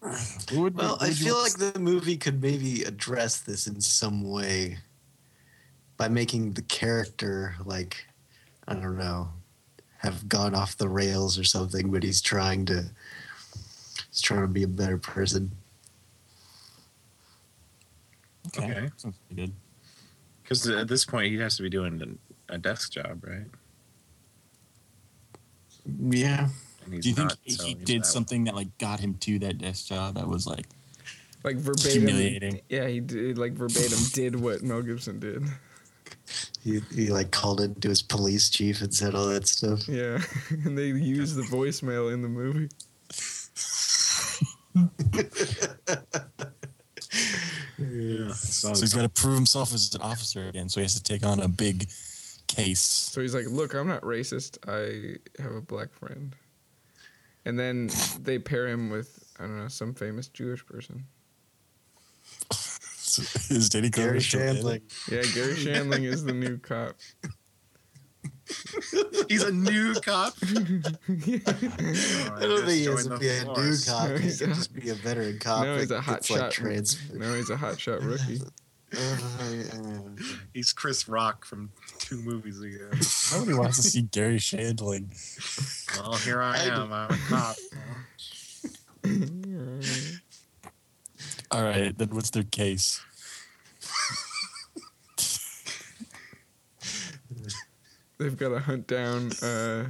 What would- Well, what I would you feel like the movie could maybe address this in some way by making the character like I don't know have gone off the rails or something, but he's trying to he's trying to be a better person. Okay. Okay. Sounds pretty good. Because at this point he has to be doing a desk job, right? Yeah, And he's Do you think not, so he did that- something that like got him to that desk job that was like like verbatim. humiliating? Yeah, he did like verbatim [LAUGHS] did what Mel Gibson did. he, he like called into his police chief and said all that stuff. Yeah, [LAUGHS] and they used the voicemail in the movie. [LAUGHS] Yeah. So he's got to prove himself as an officer again. So he has to take on a big case. So he's like, "Look, I'm not racist. I have a black friend." And then they pair him with I don't know some famous Jewish person. [LAUGHS] Is Danny Glover Garry still? Shandling. Yeah, Garry Shandling is the new cop. [LAUGHS] he's a new cop. [LAUGHS] I don't think he has to be a new cop. No, He he's could a- just be a veteran cop. no, he's a hot gets, like, shot. transferred. no, he's a hot shot rookie. Yeah. [LAUGHS] He's Chris Rock from two movies ago. Nobody wants to see Garry Shandling. well, here I I am. I'm a cop. [LAUGHS] All right, then what's their case? They've got to hunt down uh,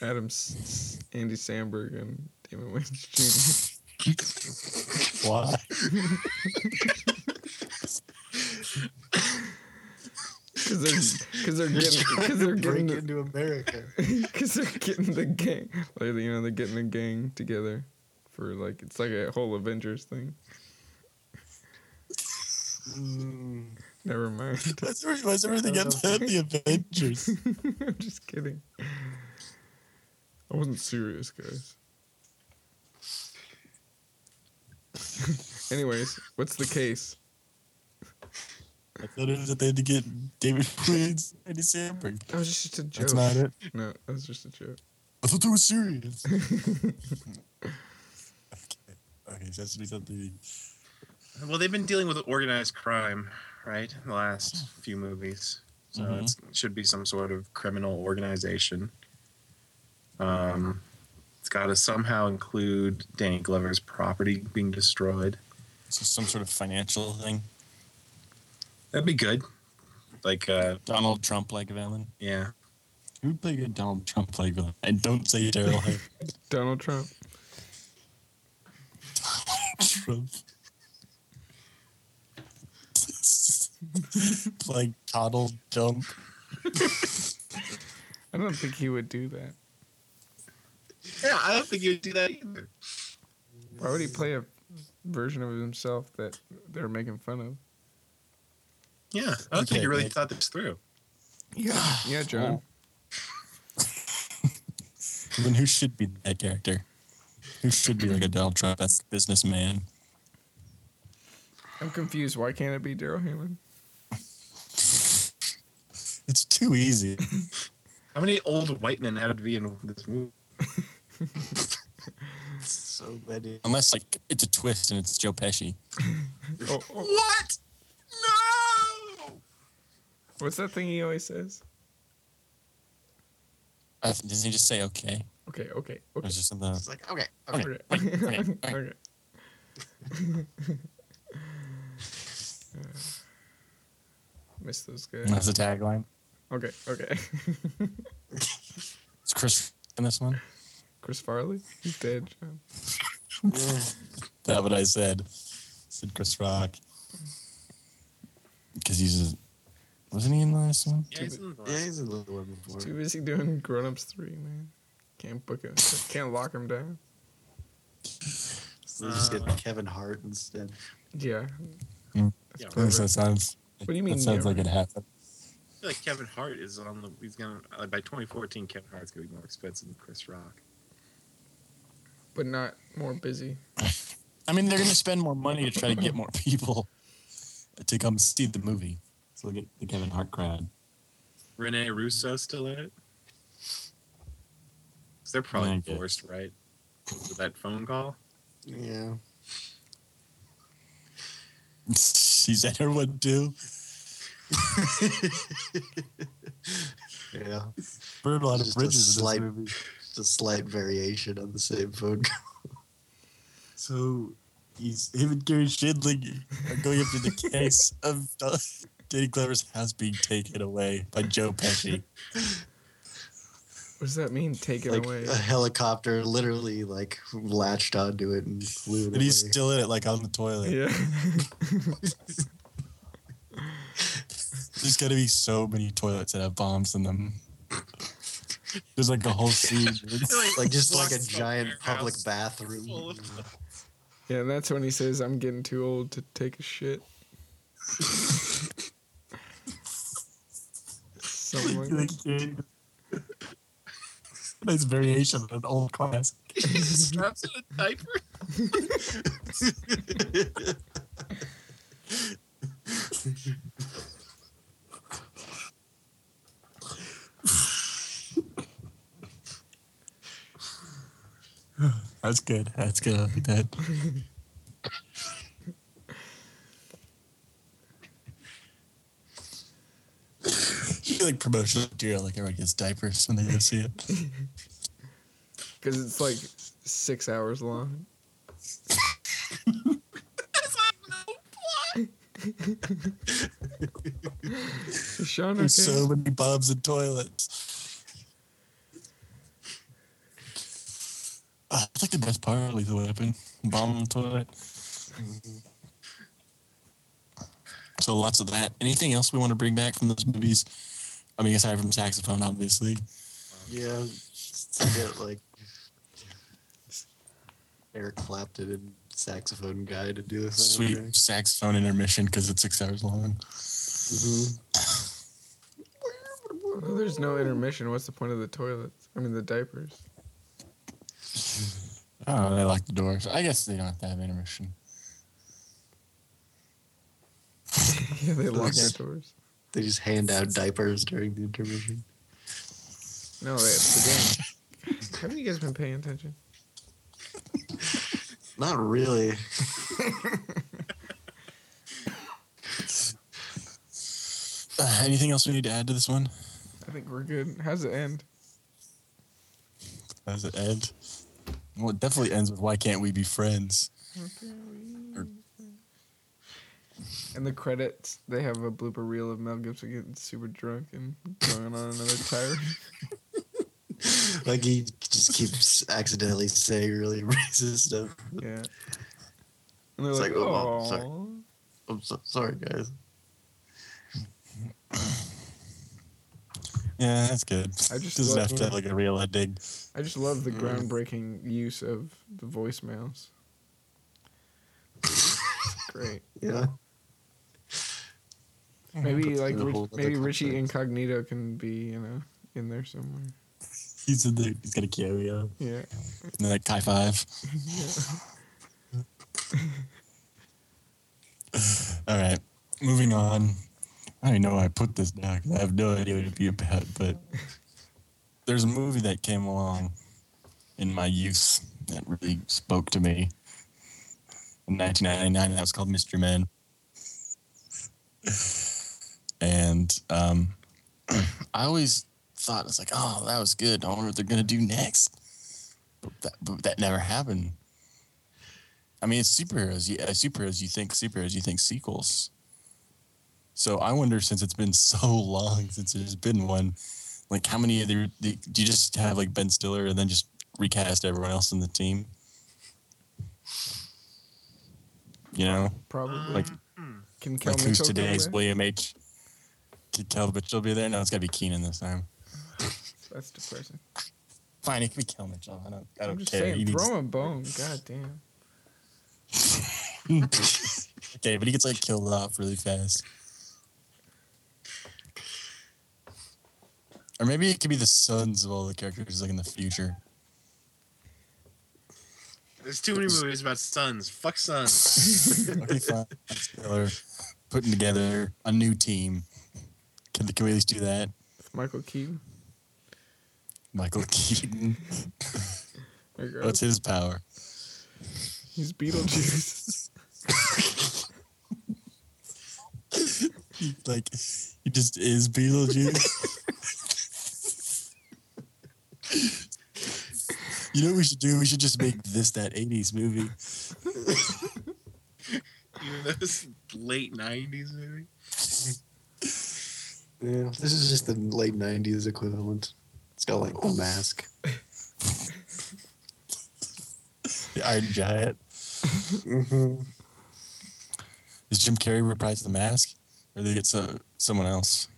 Adam, S- Andy Samberg, and Damon Wayans Jr. Why? [LAUGHS] Because they're because [LAUGHS] they're getting because they're getting the, into America. [LAUGHS] because they're getting the gang like you know they're getting a gang together for like it's like a whole Avengers thing. Mm, Never mind. Why's every- why's everything to the [LAUGHS] Avengers? I'm just kidding. I wasn't serious, guys. Anyways, what's the case? I thought it was that they had to get David [LAUGHS] Wayne's Andy Samberg. That was just a joke. That's not it. No, that was just a joke. I thought that was serious. [LAUGHS] okay. Okay, so that's to be something. Well, they've been dealing with organized crime, right? In the last few movies. So Mhm. it's, it should be some sort of criminal organization. Um, it's got to somehow include Danny Glover's property being destroyed. So some sort of financial thing. That'd be good. Like, uh, Donald Trump like villain. yeah. Who would play a good Donald Trump like villain? And don't say Daryl [LAUGHS] Hannah. Donald Trump. Trump. like Donald Trump. [LAUGHS] I don't think he would do that. Yeah, I don't think he would do that either. Why would he play a version of himself that they're making fun of? Yeah, I don't think you really like- thought this through. Yeah, yeah, John. [LAUGHS] Then who should be that character? Who should be like a Donald Trump as businessman? I'm confused. Why can't it be Darrell Hammond? It's too easy. How many old white men had to be in this movie? [LAUGHS] So many. Unless like it's a twist and it's Joe Pesci. [LAUGHS] Oh, oh, What? No! what's that thing he always says? Uh, doesn't he just say okay? Okay, okay, Or okay. is there something? It's like okay. Okay. Okay. okay, okay. okay. [LAUGHS] [LAUGHS] Miss those guys. That's a tagline. Okay, okay. [LAUGHS] Is Chris in this one? Chris Farley? He's dead, John. That's what I said. I said Chris Rock. Because he's a, wasn't he in the last one? Yeah, he's in the Yeah, he's in the one before. Too busy doing Grown Ups 3, man. Can't book him. Can't lock him down. So they just get Kevin Hart instead. Yeah. Mm. That's Yeah. That sounds. What do you mean, That sounds yeah? like it happened. I feel like Kevin Hart is on the. He's gonna uh, by 2014. Kevin Hart's gonna be more expensive than Chris Rock. But not more busy. [LAUGHS] I mean, they're going to spend more money to try to get more people to come see the movie. So they'll get the Kevin Hart crowd. Rene Russo still in it? 'Cause they're probably Okay. divorced, right? With that phone call. Yeah. She's at her one too. Yeah. Burned a lot of Just a bridges in this movie. Just a slight variation on the same phone call. So he's him and Garry Shandling are going up to the [LAUGHS] case of Danny Glover's house being taken away by Joe Pesci. What does that mean? Take it like away. a helicopter literally like latched onto it and flew it And he's still in it, like on the toilet. yeah. There's gotta be so many toilets that have bombs in them. There's like a whole scene. It's like just like a giant public bathroom. yeah, and that's when he says, I'm getting too old to take a shit. [LAUGHS] Something [LAUGHS] like that. [LAUGHS] nice variation of an old classic. [LAUGHS] straps in a diaper. That's good. That's good. I like that. You feel like promotional material, like everyone gets diapers when they go see it. Because it's like six hours long. [LAUGHS] Sean okay? There's so many bombs and toilets. Uh, it's like the best part of Lethal Weapon. Bomb on the toilet. So lots of that. Anything else we want to bring back from those movies? I mean, aside from saxophone, obviously. Yeah, just to get like Eric Clapton and saxophone guy to do a Sweet saxophone intermission because it's six hours long. Mhm. Well, there's no intermission. What's the point of the toilets? I mean, the diapers. Oh, they lock the doors. I guess they don't have to have intermission. [LAUGHS] yeah, they lock their doors. They just hand out diapers during the intermission. No, it's the game. [LAUGHS] Haven't you guys been paying attention? [LAUGHS] Not really. Uh, [LAUGHS] anything else we need to add to this one? I think we're good. How's it end? How does it end? Well, it definitely ends with "Why can't we be friends?" Or- In the credits, they have a blooper reel of Mel Gibson getting super drunk and going on another tire. [LAUGHS] like he just keeps accidentally saying really [LAUGHS] racist stuff. Yeah. And they're It's like, like, oh, oh, sorry. I'm so, sorry, guys. Yeah, that's good. I just doesn't have to have like a real ending. I just love the Mm. groundbreaking use of the voicemails. [LAUGHS] Great. Yeah. Maybe like in Rich- maybe Richie context. Incognito can be you know in there somewhere. He's in there. He's got a cameo. Yeah. And like high five. [LAUGHS] All right, moving on. I don't even know why I put this down 'cause I have no idea what it'd be about. But there's a movie that came along in my youth that really spoke to me. In 1999, that was called Mystery Men. And um, [CLEARS THROAT] I always thought it's like, oh, that was good. I wonder what they're gonna do next. But that, but that never happened. I mean, it's superheroes. You, as superheroes, you think superheroes, you think sequels. So I wonder, since it's been [LAUGHS] so long since there's been one, like how many of the, the do you just have like Ben Stiller and then just recast everyone else in the team? You know, Probably. like Can Kel like who's Mitchell go today's? William H. Could Kel Mitchell be there? No, it's gotta be Kenan this time. That's depressing. Fine, it could be Kel Mitchell. I don't, I I'm don't just care. saying, throw him a bone. God damn. [LAUGHS] okay, but he gets like killed off really fast. Or maybe it could be the sons of all the characters like in the future. There's too many movies about sons. Fuck sons. [LAUGHS] Okay, fine. Stiller putting together a new team. Can, can we at least do that? Michael Keaton. Michael Keaton. [LAUGHS] There you go. What's his power? He's Beetlejuice. [LAUGHS] He, like he just is Beetlejuice. [LAUGHS] you know what we should do? We should just make this that '80s movie. Even though this late '90s movie. Yeah, this is just the late '90s equivalent. It's got like the mask. [LAUGHS] The Iron Giant. mm-hmm. Does Jim Carrey reprise the mask, or do they get so, someone else?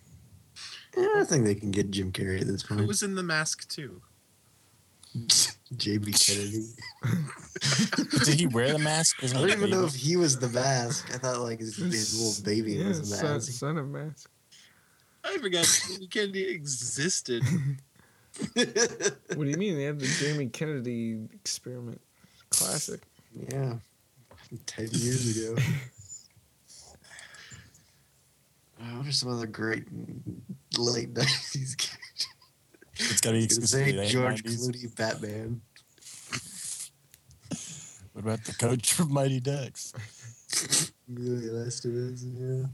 Yeah, I think they can get Jim Carrey at this point. Who was in the mask too? [LAUGHS] Jamie Kennedy. [LAUGHS] Did he wear the mask? I don't even know if he was the mask. I thought like his, his little baby yeah, was the son, mask. son of Mask. I forgot Jamie Kennedy existed. [LAUGHS] What do you mean? They had the Jamie Kennedy experiment. Classic. yeah, ten years ago. Uh, [LAUGHS] What are some other great late nineties characters? It's got to be exclusively Say George 90s. Clooney Batman. What about the coach from Mighty Ducks? Emilio Estevez. Yeah.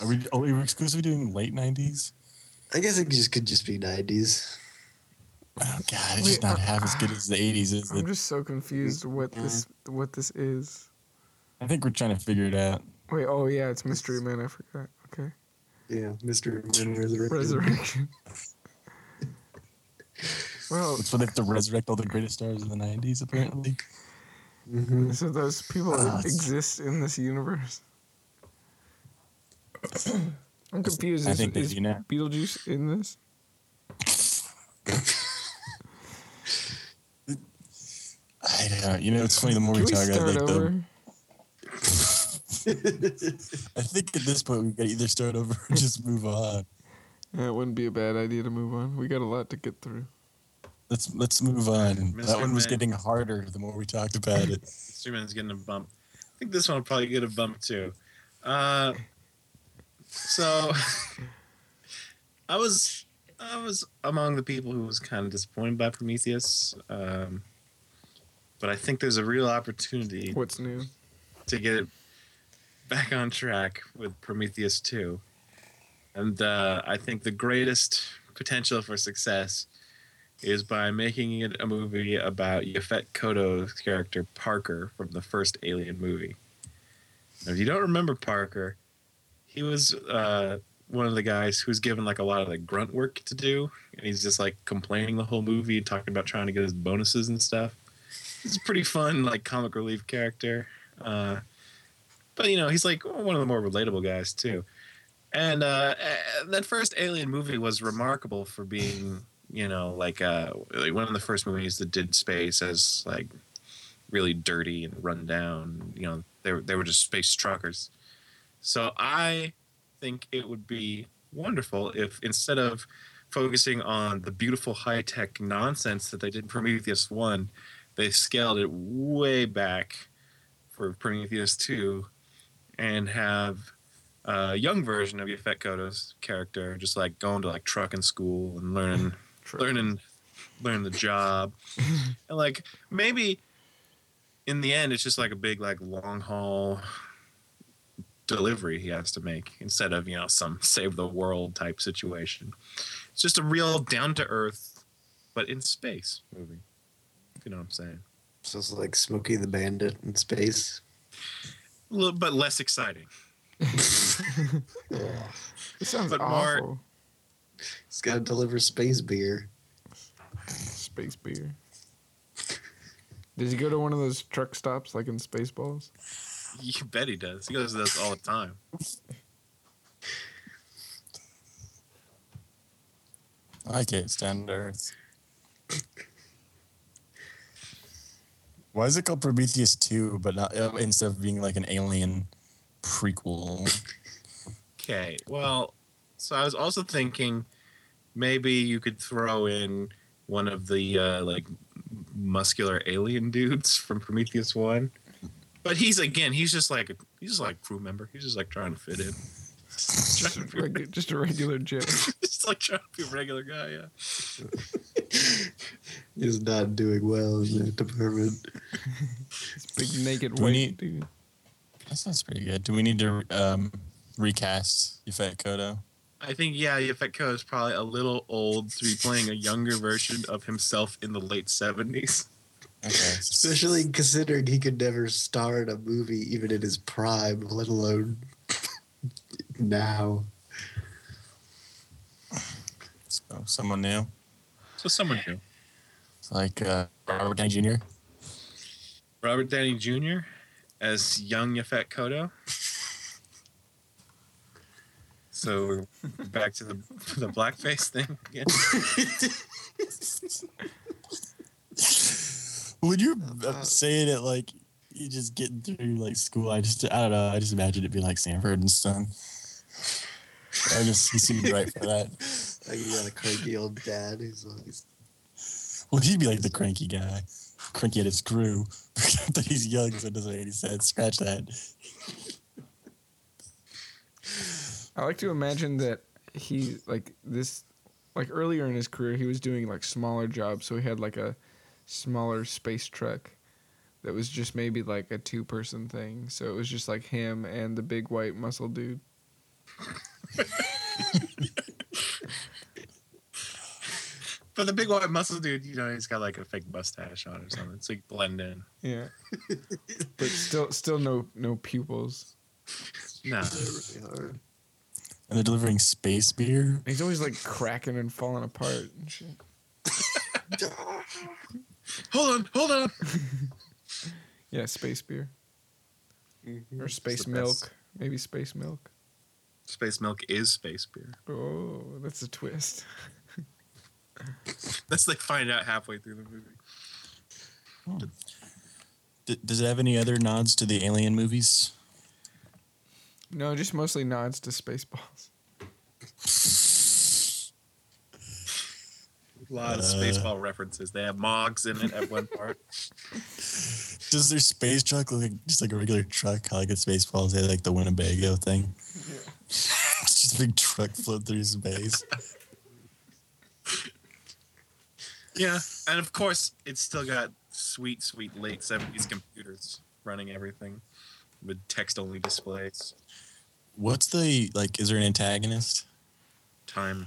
Are we, are we exclusively doing late 90s? I guess it just could just be nineties. Oh God, it's Wait, just not uh, half as good as the 80s, is I'm it? just so confused what this what this is. I think we're trying to figure it out. Wait, oh yeah, it's Mystery Man. I forgot. Okay, Yeah, Mr. Men Resurrected. Resurrection. [LAUGHS] well, It's what they have to resurrect all the greatest stars of the 90s, apparently. hmm so those people Ah, exist in this universe. I'm confused. I Is, think they is do now. Beetlejuice in this? I don't know. You know, it's funny the more Can we we talk about start like over? the. [LAUGHS] I think at this point we got to either start over or just move on. Yeah, it wouldn't be a bad idea to move on. We got a lot to get through. Let's let's move on. Mr. That one was getting harder the more we talked about it. [LAUGHS] Superman's getting a bump. I think this one will probably get a bump too. Uh, so [LAUGHS] I was I was among the people who was kind of disappointed by Prometheus, um, but I think there's a real opportunity What's new? to get it back on track with Prometheus 2. And uh, I think the greatest potential for success is by making it a movie about Yaphet Kotto's character Parker from the first Alien movie. Now, if you don't remember Parker, he was uh, one of the guys who's given like a lot of like grunt work to do, and he's just like complaining the whole movie, talking about trying to get his bonuses and stuff. It's a pretty fun like comic relief character. Uh, but you know, he's like one of the more relatable guys too. And uh, uh, that first Alien movie was remarkable for being, you know, like uh, like one of the first movies that did space as like really dirty and run down. You know, they were they were just space truckers. So I think it would be wonderful if instead of focusing on the beautiful high tech nonsense that they did in Prometheus one, they scaled it way back for Prometheus 2 and have a young version of Yaphet Kotto's character just like going to like trucking school and learning [LAUGHS] True. learning learning the job [LAUGHS] and like maybe in the end, it's just like a big like long haul delivery he has to make instead of you know some [LAUGHS] save the world type situation. It's just a real down to earth, but in space movie. If you know what I'm saying. So it's like Smokey the Bandit in space. A little, but less exciting. [LAUGHS] yeah. It sounds But more- awful. He's got to deliver space beer. Space beer. Does he go to one of those truck stops like in Spaceballs? [LAUGHS] You bet he does. He goes to this all the time. I like it. It's down to earth. Why is it called Prometheus 2, but not uh, instead of being like an alien prequel? Okay. Well, so I was also thinking maybe you could throw in one of the uh, like muscular alien dudes from Prometheus One, but he's again he's just like a, he's just like crew member. He's just like trying to fit in. [LAUGHS] Just a, regu- just a regular Joe. [LAUGHS] just like trying to be a regular guy. Yeah. [LAUGHS] He's not doing well in that department. Big naked Do we white need- dude. That sounds pretty good. Do we need to um, recast Yaphet Kotto? I think yeah, Yaphet Kotto is probably a little old to be playing a younger version of himself in the late seventies. Okay. Especially considering he could never star in a movie even in his prime, let alone [LAUGHS] now. So, someone new. So someone new. Like uh, Robert Downey Jr. Robert Downey Jr. as young Yaphet Kotto. So we're back to the the blackface thing again. [LAUGHS] [LAUGHS] Would you uh, say it like you just getting through like school? I just I don't know. I just imagine it being like Sanford and Son. I just he seemed right for that. Like you got a cranky old dad who's like, Well, he'd be like the cranky guy, cranky at his crew. [LAUGHS] that he's young, so it doesn't make any sense. Scratch that. I like to imagine that he like this like earlier in his career he was doing like smaller jobs so he had like a smaller space truck that was just maybe like a two person thing. So it was just like him and the big white muscle dude. [LAUGHS] But the big white muscle dude, you know, he's got like a fake mustache on or something, so he can blend in. yeah. [LAUGHS] But still still no no pupils. No, really. And they're delivering space beer. he's always like cracking and falling apart and shit [LAUGHS] hold on, hold on. [LAUGHS] yeah space beer mm-hmm. or space milk best. maybe space milk Space milk is space beer. oh that's a twist [LAUGHS] That's like find out halfway through the movie. Hmm. D- does it have any other nods to the Alien movies? no just mostly nods to spaceballs [LAUGHS] A lot of Uh. Spaceball references. They have Mogs in it at one part. [LAUGHS] Does their space truck look like just like a regular truck? How like a Spaceballs, they had, like the Winnebago thing. [LAUGHS] it's just a big truck float through space. Yeah, and of course, it's still got sweet, sweet late seventies computers running everything with text-only displays. What's the like? Is there an antagonist? Time.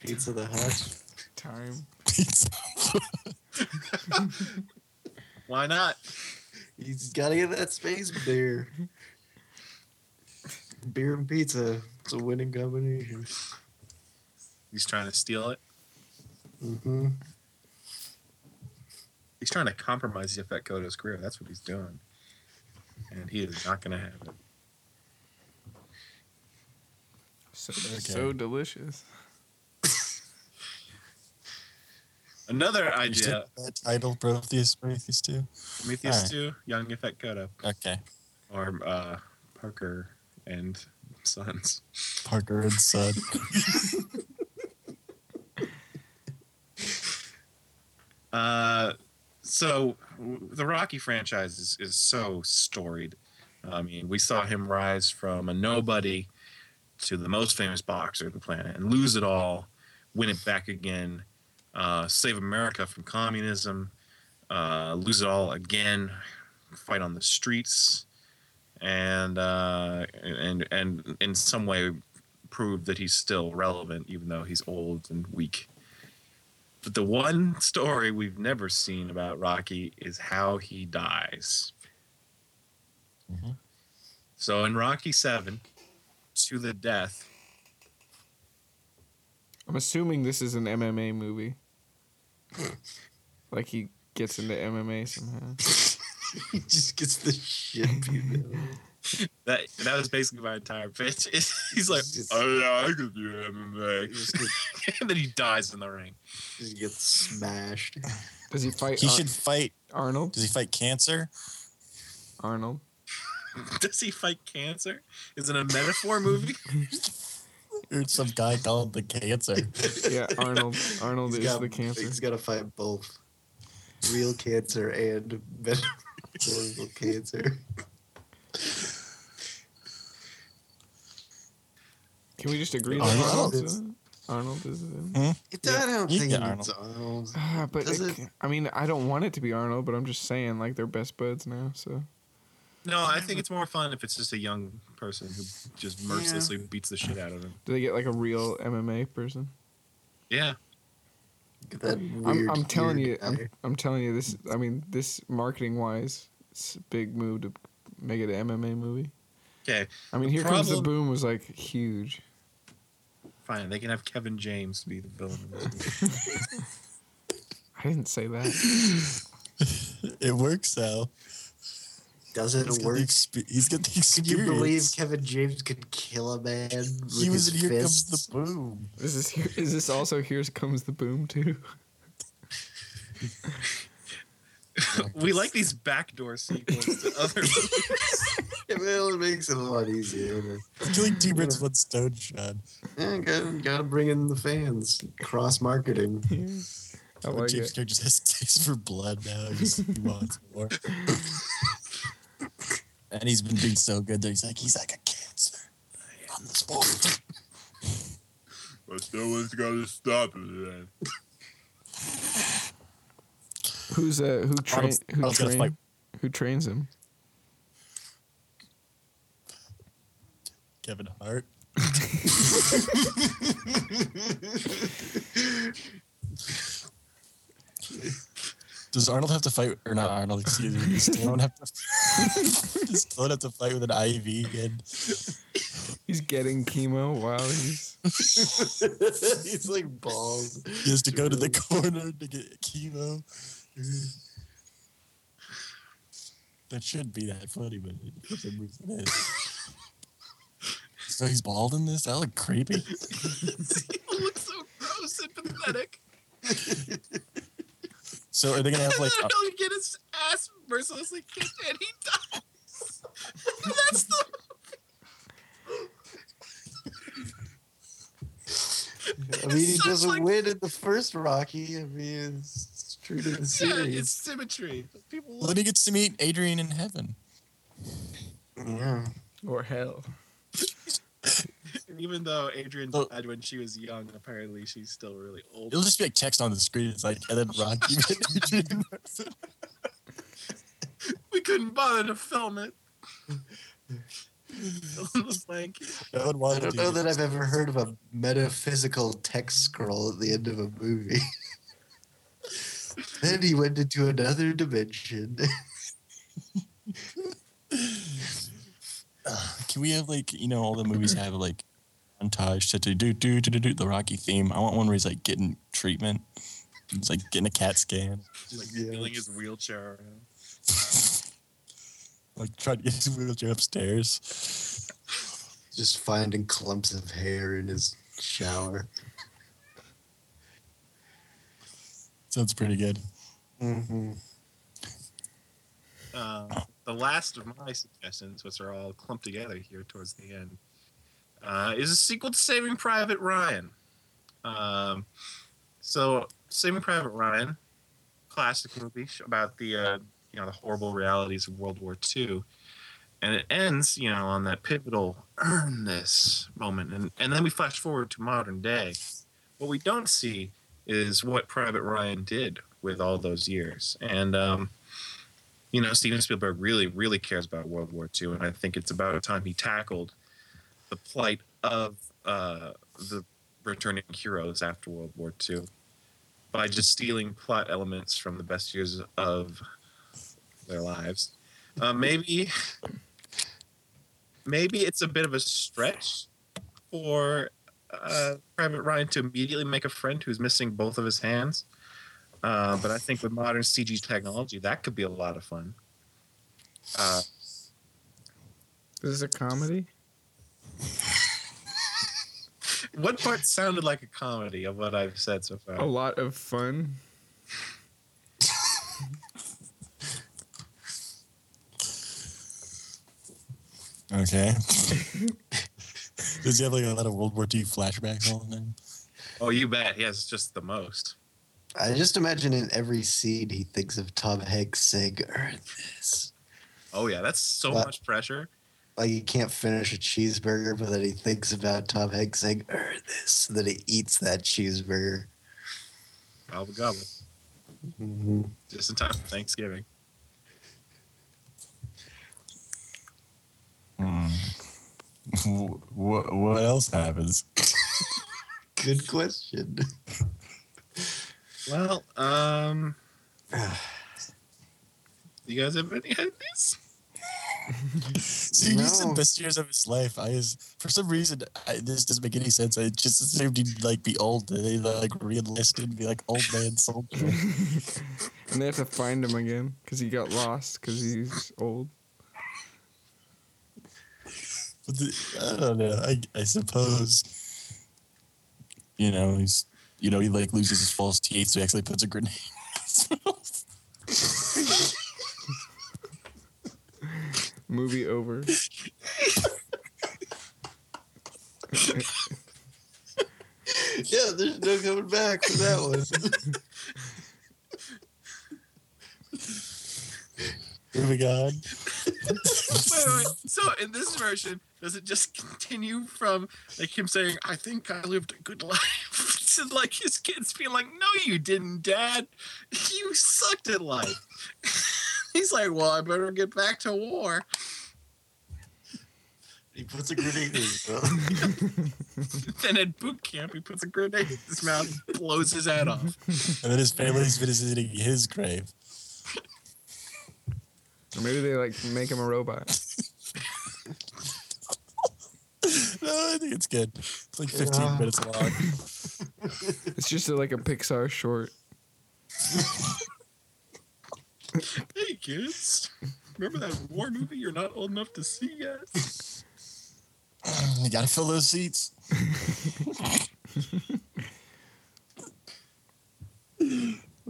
Pizza the Hut. Time [LAUGHS] Why not? He's got to get that space beer. Beer and pizza. It's a winning combination. He's trying to steal it. hmm He's trying to compromise Yaphet Kotto's career. That's what he's doing, and he is not going to have it. So, Okay. so delicious. Another idea: that title Prometheus, Prometheus two. Prometheus Alright. Two, Young Yaphet Kotto, Okay, or uh, Parker and Sons. Parker and Son. [LAUGHS] Uh, so the Rocky franchise is, is so storied. I mean, we saw him rise from a nobody to the most famous boxer on the planet and lose it all, win it back again, uh, save America from communism, uh, lose it all again, fight on the streets, and uh, and and in some way prove that he's still relevant, even though he's old and weak. But the one story we've never seen about Rocky is how he dies. Mhm. So in Rocky Seven, to the death, I'm assuming this is an MMA movie. [LAUGHS] like he gets into MMA somehow. [LAUGHS] he just gets the shit beat out of him. [LAUGHS] that that was basically my entire pitch. He's like, Just- oh yeah, I could do MMA, Just get- and then he dies in the ring. He gets smashed. Does he fight? He Ar- should fight. Arnold. Does he fight cancer? Arnold. Does he fight cancer? Is it a metaphor movie? Or some guy called the cancer? [LAUGHS] Yeah, Arnold. [LAUGHS] Arnold He's is got- the cancer. He's got to fight both real cancer and metaphorical [LAUGHS] cancer. Can we just agree that Arnold Arnold is- is Arnold is it? It, I don't you think get it's Arnold. Ah, but it, it- I mean, I don't want it to be Arnold, but I'm just saying, like they're best buds now. So No, I think it's more fun if it's just a young person who just mercilessly beats the shit out of him. do they get like a real MMA person? Yeah, Look at that I'm. I'm telling you, I'm. I'm telling you this. I mean, this marketing wise, it's a big move to make it an MMA movie. okay, I mean, here comes the boom was like huge. fine. They can have Kevin James be the villain. Of this movie. [LAUGHS] I didn't say that. [LAUGHS] It works though. Does He's it got work? expe- he's got the Could experience. you believe Kevin James could kill a man? With he was his in Here fists? Comes the Boom. Is this here, is this also here comes the boom too? [LAUGHS] we like these backdoor sequels to [LAUGHS] other movies. It really makes it a lot easier. Killing T-Birds one stone, shot. Yeah, gotta, gotta bring in the fans. Cross marketing. [LAUGHS] I like James it. Craig just has a taste for blood now. He's, he wants more. And he's been doing so good that he's like, he's like a cancer on the sport. But someone's got to stop him. Then. Who's uh who train Arnold's- who train who trains him? Kevin Hart. [LAUGHS] Does Arnold have to fight, or not Arnold? Excuse me. Does Stallone have to? [LAUGHS] does Stallone have to fight with an IV again? He's getting chemo while he's [LAUGHS] He's like bald. He has to go to the corner to get chemo. That should be that funny, but for some reason it is. So he's bald in this? That look creepy. [LAUGHS] he looks so gross and pathetic. So are they gonna have like? [LAUGHS] uh, He'll get his ass mercilessly kicked and he dies. [LAUGHS] That's the. I mean, he It's such doesn't like- win in the first Rocky. I mean, it's, it's true to the series. Yeah, it's series. symmetry. People well, then he gets to meet Adrian in heaven. Yeah. or hell. Even though Adrian Oh. died when she was young, apparently she's still really old. It'll just be like text on the screen. It's like, and then Rocky met [LAUGHS] We couldn't bother to film it. [LAUGHS] Fill in. No I don't know do that I've ever heard of a metaphysical text scroll at the end of a movie. [LAUGHS] then he went into another dimension. Uh, Can we have like you know all the movies have like montage to do do do do do the Rocky theme? I want one where he's like getting treatment. He's like getting a CAT scan, Just like Yeah. wheeling his wheelchair around. [LAUGHS] like trying to get his wheelchair upstairs. Just finding clumps of hair in his shower. Sounds pretty good. Mm-hmm. Uh, the last of my suggestions, which are all clumped together here towards the end, uh, is a sequel to Saving Private Ryan. Um, so, Saving Private Ryan, classic movie about the uh, you know the horrible realities of World War II, and it ends you know on that pivotal earn this moment, and and then we flash forward to modern day. What we don't see is what Private Ryan did with all those years, and um, you know, Steven Spielberg really, really cares about World War II, and I think it's about time he tackled the plight of uh, the returning heroes after World War II by just stealing plot elements from the best years of their lives. Uh, maybe, maybe it's a bit of a stretch for uh, Private Ryan to immediately make a friend who's missing both of his hands. Uh, but I think with modern CG technology, that could be a lot of fun. Uh, Is this a comedy? What part sounded like a comedy of what I've said so far? A lot of fun. Okay. Does he have like a lot of World War II flashbacks on him? Oh, you bet. He has just the most. I just imagine in every scene he thinks of Tom Hanks saying, Earn this. Oh yeah, that's so What? much pressure. Like he can't finish a cheeseburger, but then he thinks about Tom Hanks saying, Earn this. And then he eats that cheeseburger. Gobble gobble. hmm Just in time for Thanksgiving. Hmm. [LAUGHS] What, what else happens? [LAUGHS] Good question. Well, um, [SIGHS] you guys have any ideas? See, he said No. best years of his life. I is for some reason I, this doesn't make any sense. I just assumed he'd like be old. They He like re-enlisted, be like old man soldier. [LAUGHS] And they have to find him again because he got lost because he's old. But the, I don't know. I, I suppose you know he's you know he like loses his false teeth, so he actually puts a grenade. [LAUGHS] in his mouth. Movie over. [LAUGHS] yeah, there's no coming back from that one. Oh Moving on. wait, wait, wait. So in this version, does it just continue from like him saying, "I think I lived a good life," [LAUGHS] to like his kids being like, "No, you didn't, Dad. You sucked at life." [LAUGHS] He's like, "Well, I better get back to war." he puts a grenade in his mouth. [LAUGHS] Then at boot camp, he puts a grenade in his mouth, blows his head off. And then his family's visiting his grave. Or maybe they like make him a robot. [LAUGHS] No, I think it's good. It's like 15 Yeah. minutes long. It's just a, like a Pixar short. [LAUGHS] Hey kids, remember that war movie you're not old enough to see yet? You gotta fill those seats.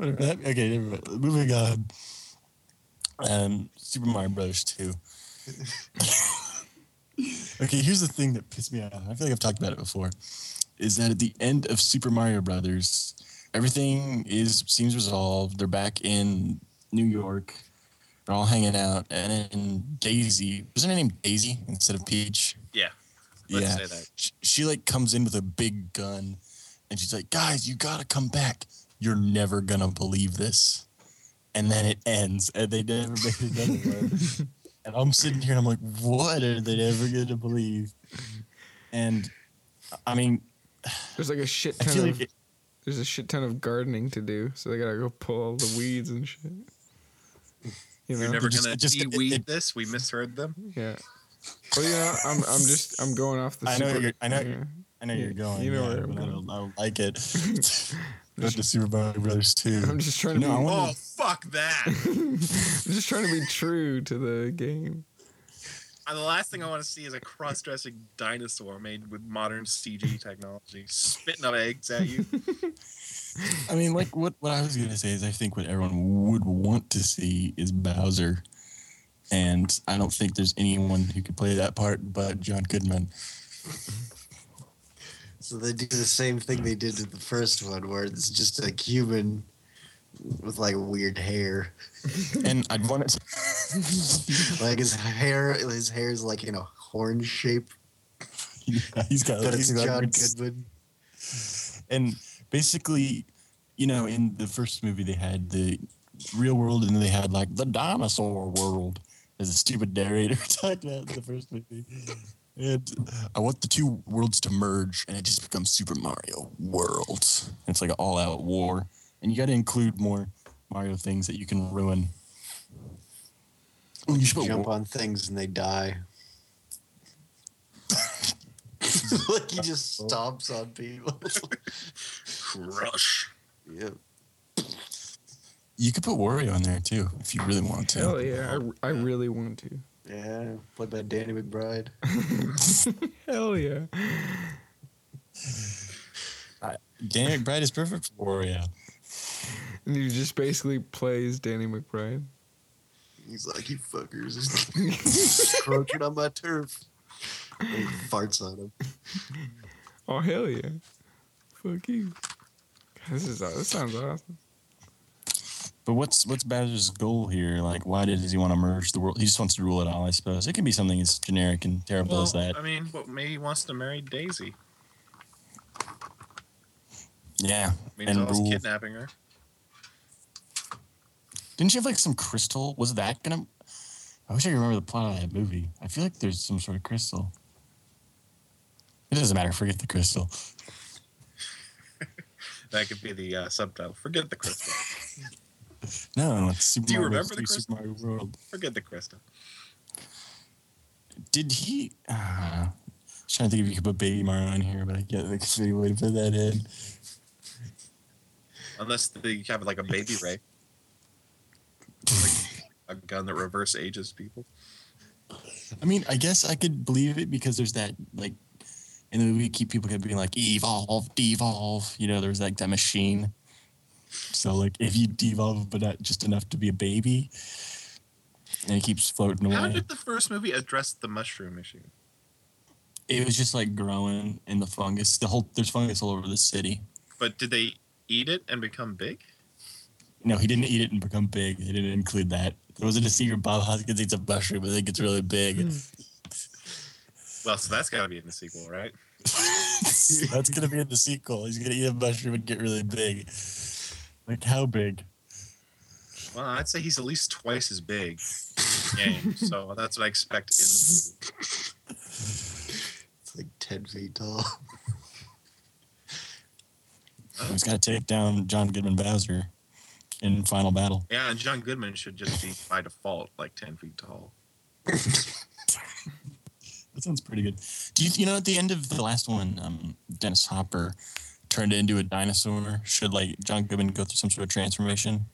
Okay, moving on. Um, Super Mario Brothers 2. [LAUGHS] okay, here's the thing that pissed me off. I feel like I've talked about it before. Is that at the end of Super Mario Brothers, everything is seems resolved. They're back in New York. They're all hanging out, and then Daisy wasn't her name Daisy instead of Peach? Yeah, let's yeah, say that. she, she like comes in with a big gun and she's like guys you gotta come back you're never gonna believe this and then it ends and they never make another one [LAUGHS] and i'm sitting here and i'm like what are they never gonna believe and i mean There's like a shit ton of like it, there's a shit ton of gardening to do, so they gotta go pull all the weeds and shit. You know? You're never just- gonna it just- it- de-weed it- this. We misheard them. Yeah. Well, you know, I'm I'm just I'm going off the. I know super, you're- I know- yeah. i know you're going You know yeah, where I'm but I don't, I don't like it [LAUGHS] Not the super mario brothers too. I'm just trying to No, be. wanna- Oh fuck that! [LAUGHS] I'm just trying to be true to the game. Uh, the last thing I want to see is a cross-dressing dinosaur made with modern CG technology, spitting out eggs at you. [LAUGHS] I mean, like what, what I was gonna say is I think what everyone would want to see is Bowser. And I don't think there's anyone who could play that part but John Goodman. So they do the same thing they did to the first one, where it's just a human with like weird hair. And I'd want it to, Like his hair, his hair is like in a horn shape, [LAUGHS] yeah, he's got but he's it's got John Goodman. And basically, you know, in the first movie they had the real world, and then they had like the dinosaur world. as a stupid narrator [LAUGHS] talking about in the first movie. And I want the two worlds to merge, and it just becomes Super Mario World. It's like an all-out war, and you got to include more Mario things that you can ruin. You Jump war- on things and they die. [LAUGHS] like he just oh. stomps on people. Crush. yep. You could put Wario in there too if you really want to. Hell yeah, I, I really want to. Yeah. Played by Danny McBride. [LAUGHS] Hell yeah. Danny McBride is perfect for Wario. And he just basically plays Danny McBride. He's like, you fuckers. [LAUGHS] Encroaching on my turf. And he farts on him. [LAUGHS] Oh hell yeah. Fuck you. This is this sounds awesome. But what's what's Bowser's goal here? Like, why does he want to merge the world? He just wants to rule it all, I suppose. It can be something as generic and terrible Well, as that. I mean, what maybe he wants to marry Daisy. Yeah, Means and was rule. kidnapping her. Didn't she have like some crystal? Was that gonna? I wish I could remember the plot of that movie. I feel like there's some sort of crystal. It doesn't matter. Forget the crystal. [LAUGHS] That could be the uh, subtitle. Forget the crystal. No, it's Super Do you Mario remember the 3, Super Mario World. Forget the crystal. Did he? Uh, I was trying to think if you could put Baby Mario in here, but I can't think of any way to put that in. Unless they have like a baby ray. Like a gun that reverse ages people. I mean, I guess I could believe it because there's that like in the movie, keep people kept being like evolve, devolve. You know, there's like that machine. So like, if you devolve, but not just enough to be a baby, and it keeps floating away. How did the first movie address the mushroom issue? it was just like growing in the fungus. The whole there's fungus all over the city. But did they eat it and become big? No, he didn't eat it and become big. He didn't include that. There wasn't a secret Bob Hoskins eats a mushroom and then gets really big. Hmm. Well, so that's got to be in the sequel, right? [LAUGHS] That's gonna be in the sequel. He's gonna eat a mushroom and get really big. Like how big? Well, I'd say he's at least twice as big in the game. So that's what I expect in the movie. It's like 10 feet tall. He's got to take down John Goodman Bowser in final battle. Yeah, and John Goodman should just be by default like 10 feet tall. [LAUGHS] That sounds pretty good. Do you you know at the end of the last one, um, Dennis Hopper turned into a dinosaur? Should like John Goodman go through some sort of transformation?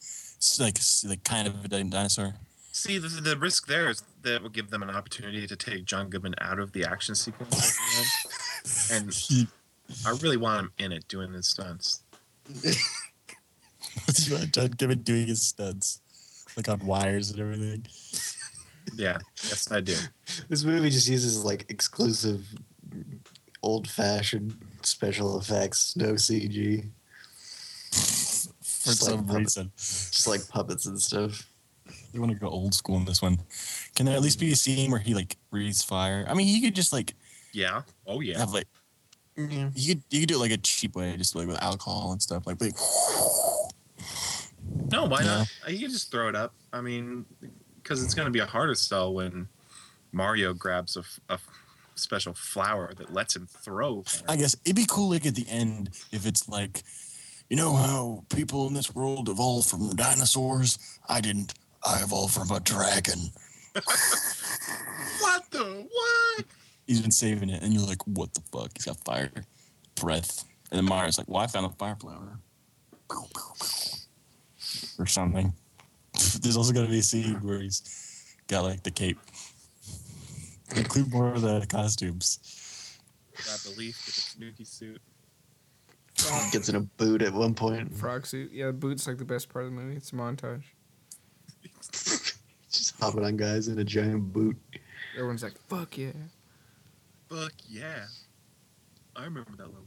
It's like like kind of a dinosaur. See, the, the risk there is that will give them an opportunity to take John Goodman out of the action sequence. at the end. And I really want him in it doing his stunts. [LAUGHS] what's you want John Goodman doing his stunts, like on wires and everything? Yeah, yes, I do. This movie just uses like exclusive, old fashioned special effects, no CG. For Just like some puppet- reason, Just like puppets and stuff. they want to go old school in this one. Can there at least be a scene where he like breathes fire? I mean, he could just like Yeah. Oh, yeah. have like Yeah. you could you could do it like a cheap way, just like with alcohol and stuff, like, like No, why Yeah. not? You can just throw it up. I mean, because it's going to be a harder sell when Mario grabs a special flower that lets him throw. I guess it'd be cool like at the end if it's like, you know how people in this world evolved from dinosaurs? I didn't. I evolved from a dragon. [LAUGHS] What the what? He's been saving it, and you're like, what the fuck? He's got fire breath. And then Mario's like, well, I found a fire flower. Or something. [LAUGHS] There's also going to be a scene where he's got like the cape. Include more of the costumes. Grab the leaf with the Tanuki suit. Gets in a boot at one point. Frog suit. Yeah, the boot's like the best part of the movie. It's a montage. Just hopping on guys in a giant boot. Everyone's like, "Fuck yeah!" Fuck yeah. I remember that level.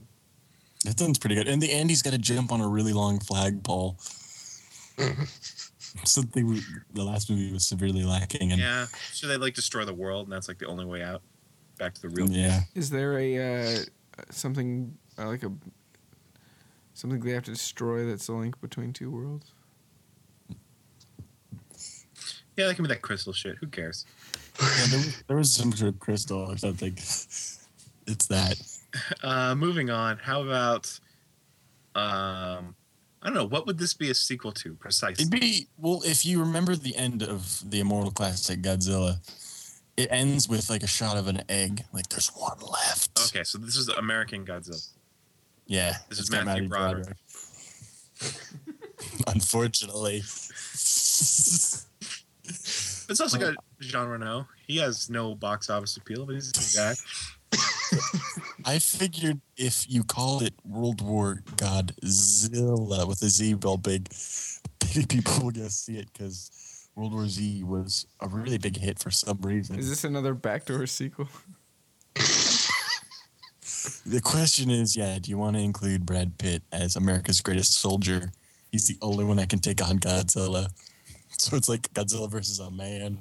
That sounds pretty good. And the end, he's got to jump on a really long flagpole. [LAUGHS] [LAUGHS] Something the last movie was severely lacking. And Yeah. so they like destroy the world and that's like the only way out? Back to the real. yeah. Is there a uh, something uh, like a Something they have to destroy that's the link between two worlds. Yeah, that can be that crystal shit. Who cares? Yeah, there, was, there was some sort of crystal or something. It's that. [LAUGHS] Uh, moving on. How about um, I don't know. What would this be a sequel to precisely? It'd be well if you remember the end of the immortal classic Godzilla. It ends with like a shot of an egg. Like there's one left. Okay, so this is American Godzilla. Yeah. This is got Matthew Matty Broderick. [LAUGHS] Unfortunately. It's also got Jean Reno. He has no box office appeal, but he's a good guy. [LAUGHS] I figured if you called it World War Godzilla with a Z real big, [LAUGHS] maybe people will go see it because World War Z was a really big hit for some reason. Is this another backdoor sequel? [LAUGHS] The question is, yeah, do you want to include Brad Pitt as America's greatest soldier? He's the only one that can take on Godzilla. [LAUGHS] So it's like Godzilla versus a man.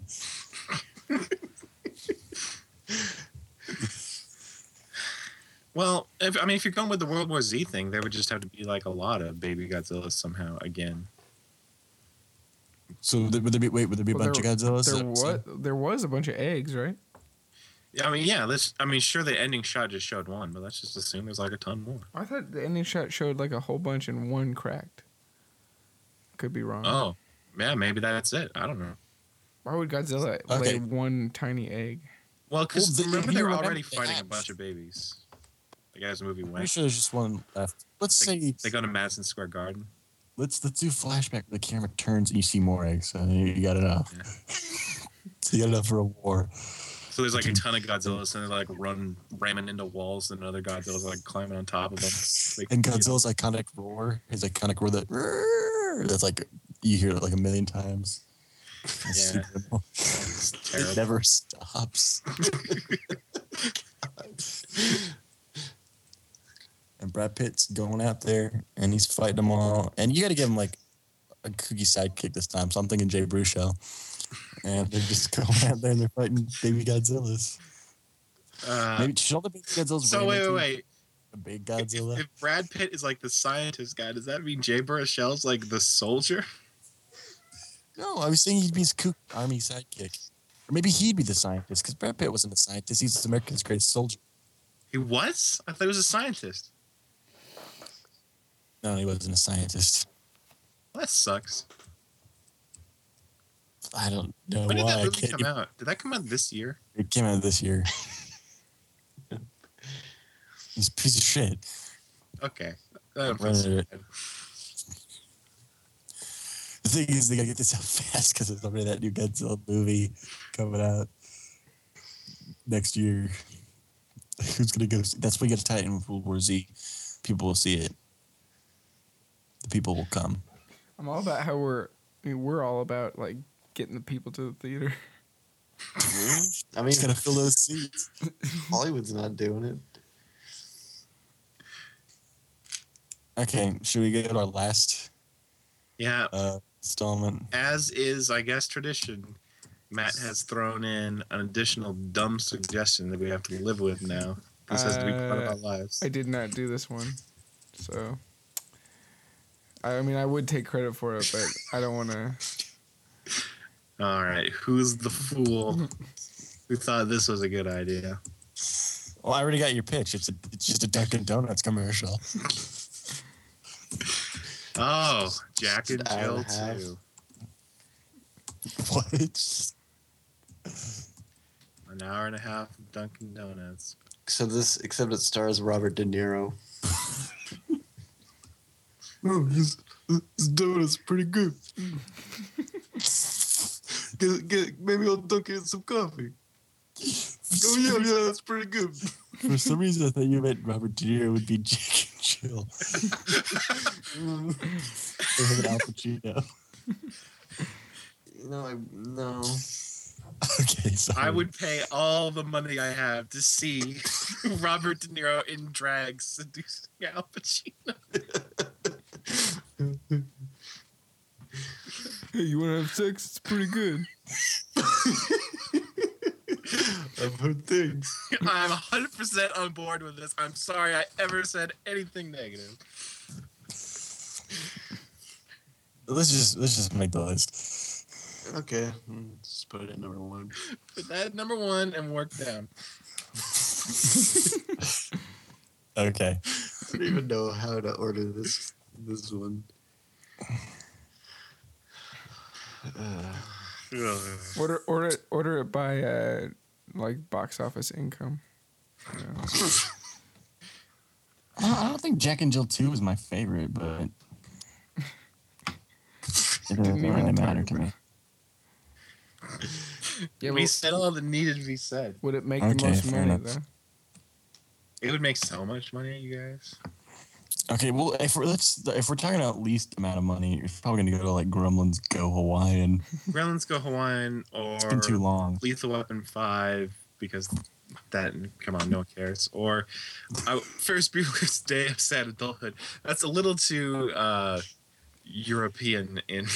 Well, if, I mean, if you're going with the World War Z thing, there would just have to be like a lot of baby Godzillas somehow again. So th- would there be wait? Would there be a Well, bunch there- of Godzillas? There that- what? There was a bunch of eggs, right? Yeah, I mean, yeah. Let's. I mean, sure, the ending shot just showed one, but let's just assume there's like a ton more. I thought the ending shot showed like a whole bunch and one cracked. Could be wrong. Oh, yeah, maybe that's it. I don't know. Why would Godzilla lay one tiny egg? Well, because Well, the- remember they you were already fighting a bunch of babies. The movie I'm went, pretty sure there's just one left. Let's they, say they go to Madison Square Garden. let's let's do flashback. The camera turns and you see more eggs. So you you got enough. Yeah. so [LAUGHS] you got enough for a war. So there's like a ton of Godzillas, and they're like run ramming into walls, and other Godzillas like climbing on top of them. Like, And Godzilla's iconic roar, his iconic roar that [LAUGHS] that's like you hear it like a million times. [LAUGHS] Yeah. It never stops. And Brad Pitt's going out there and he's fighting them all. And you got to give him like a cookie sidekick this time. So I'm thinking Jay Baruchel. And they're just [LAUGHS] going out there and they're fighting baby Godzillas. Uh, Maybe should all the baby Godzillas so wait, wait, wait. a big If, Godzilla? if Brad Pitt is like the scientist guy, does that mean Jay Baruchel's like the soldier? no, I was saying he'd be his kook army sidekick. Or maybe he'd be the scientist because Brad Pitt wasn't a scientist. He's America's greatest soldier. He was? I thought he was a scientist. No, he wasn't a scientist. Well, that sucks. I don't know When did that movie come out? Did that come out this year? It came out this year. [LAUGHS] He's a piece of shit. Okay. That Right. was- The thing is, they gotta get this out [LAUGHS] fast because there's already that new Godzilla movie coming out next year. [LAUGHS] Who's gonna go? See? That's why you got to tie it in with World War Z. People will see it. The people will come. I'm all about how we're I mean, we're all about like getting the people to the theater. I mean, Just gotta fill those seats. [LAUGHS] Hollywood's not doing it. Okay, should we get our last Yeah. uh, installment? As is, I guess, tradition, Matt has thrown in an additional dumb suggestion that we have to live with now. This has to be part of Uh, our lives. I did not do this one, so I mean I would take credit for it, but I don't want to. [LAUGHS] All right. Who's the fool who thought this was a good idea? Well, I already got your pitch. It's a, it's just a Dunkin' Donuts commercial. Oh, Jack and Just an hour Jill and too. What? An hour and a half of Dunkin' Donuts. Except this, except it stars Robert De Niro. [LAUGHS] oh, this, this donut's pretty good. [LAUGHS] get, get, maybe I'll dunk it in some coffee. Oh yeah, yeah, that's pretty good. For some reason, I thought you meant Robert De Niro would be [LAUGHS] Jake and Jill. Or him Al Pacino. no, I, no. Okay, sorry. I would pay all the money I have to see [LAUGHS] Robert De Niro in drag seducing Al Pacino. Hey, you want to have sex? It's pretty good. [LAUGHS] I've heard things. I'm 100% on board with this. I'm sorry I ever said anything negative. let's just let's just make the list. Okay, just put it at number one. Put that at number one and work down. [LAUGHS] Okay. I don't even know how to order this this one. Uh, Order order it- order it by uh like box office income. You [LAUGHS] know. I don't, I don't think Jack and Jill 2 was my favorite, but [LAUGHS] it doesn't Didn't even really talk matter to me. Yeah, we but said all that needed to be said. would it make Okay, the most money enough. though? It would make so much money, you guys. Okay, well, if we're let's if we're talking about least amount of money, you're probably gonna go to like Gremlins Go Hawaiian. [LAUGHS] Gremlins Go Hawaiian or It's been too long. Lethal Weapon 5 because that, come on, no one cares. Or uh, Ferris Bueller's [LAUGHS] Day of Sad Adulthood. That's a little too uh, European in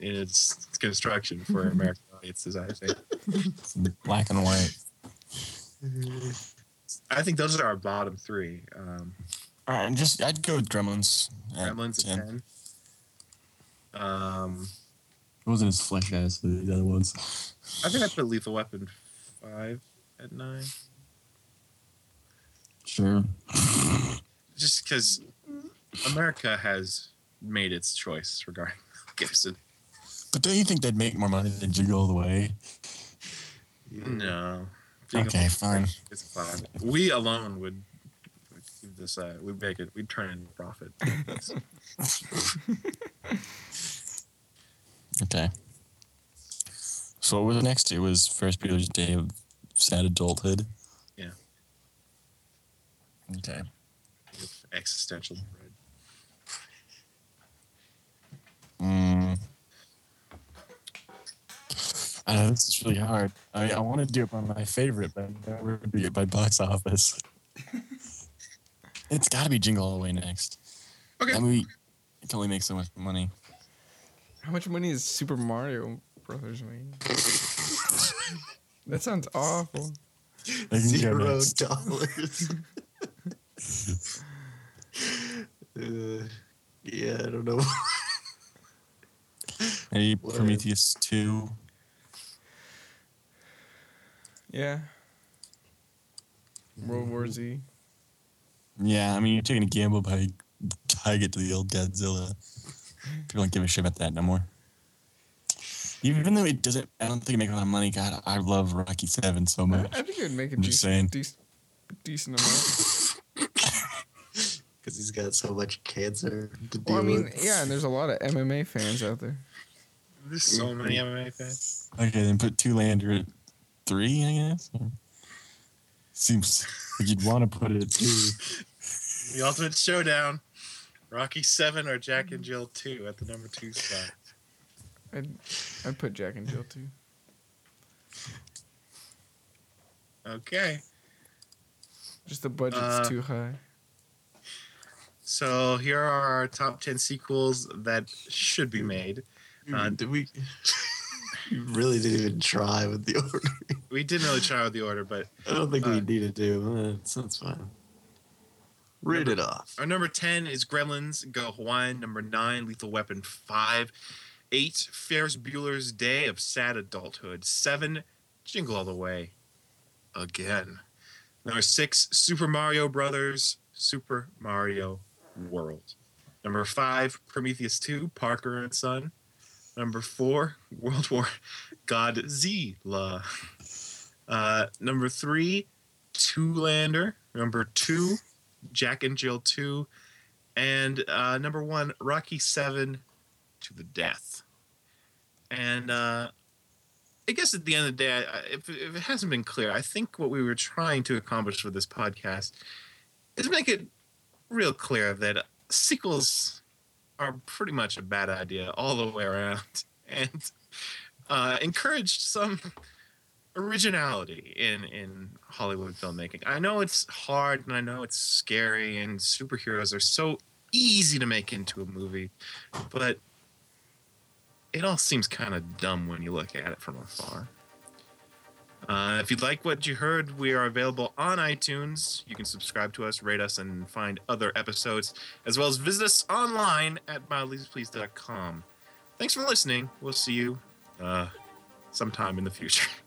in its construction for [LAUGHS] American audiences, I think. Black and white. I think those are our bottom three. Um, All right, just I'd go with Gremlins. at Gremlins 10. at 10. Um, It wasn't as flesh as the other ones. I think I put Lethal Weapon 5 at 9. Sure. Just because America has made its choice regarding Gibson. But don't you think they'd make more money than Jingle All the Way? No. Okay, fine. It's fine. We alone would would give this. Uh, we'd make it. We'd turn it into profit. [LAUGHS] Okay. So what was the next? It was First Peter's Day of Sad Adulthood. Yeah. Okay. with existential dread. Mm. I know this is really hard. I, I want to do it by my favorite, but we're gonna do it by box office. [LAUGHS] it's got to be Jingle All the Way next. Okay. That movie it can only make so much money. How much money is Super Mario Brothers made? that sounds awful. They can go Zero dollars. [LAUGHS] uh, yeah, I don't know. [LAUGHS] Maybe What? Prometheus two. Yeah. World War Z. Yeah, I mean you're taking a gamble by tying it to the old Godzilla. People don't give a shit about that no more. Even though it doesn't, I don't think it makes a lot of money. God, I love Rocky Seven so much. I think it would make a I'm just saying. decent, decent, decent amount. [LAUGHS] Because he's got so much cancer to deal Well, I mean, with. yeah, and there's a lot of MMA fans out there. There's so many MMA fans. Okay, then put two lander at three, I guess. Seems like you'd want to put it at two. [LAUGHS] The Ultimate Showdown. Rocky Seven or Jack and Jill Two at the number two spot. I'd, I'd put Jack and Jill Two. Okay. Just the budget's Uh, too high. So here are our top ten sequels that should be made. Uh, Did we? [LAUGHS] you really didn't even try with the order. We didn't really try with the order, but I don't think we Uh, needed to. Uh, so that's fine. Read Number- it off. Our number 10 is Gremlins Go Hawaiian. Number 9, Lethal Weapon 5. 8, Ferris Bueller's Day of Sad Adulthood. 7, Jingle All the Way. Again. Number 6, Super Mario Brothers. Super Mario World. Number 5, Prometheus 2, Parker and Son. Number 4, [LAUGHS] World War Godzilla. Uh, number 3, Two-Lander. Number 2, Jack and Jill 2, and uh, number one, Rocky 7 to the death. And uh, I guess at the end of the day, if, if it hasn't been clear, I think what we were trying to accomplish with this podcast is make it real clear that sequels are pretty much a bad idea all the way around [LAUGHS] and uh, encourage some originality in in Hollywood filmmaking. I know it's hard and I know it's scary and superheroes are so easy to make into a movie, but it all seems kind of dumb when you look at it from afar. Uh, if you'd like what you heard, we are available on iTunes. You can subscribe to us, rate us, and find other episodes, as well as visit us online at mildlypleased.com. thanks for listening. We'll see you uh, sometime in the future. [LAUGHS]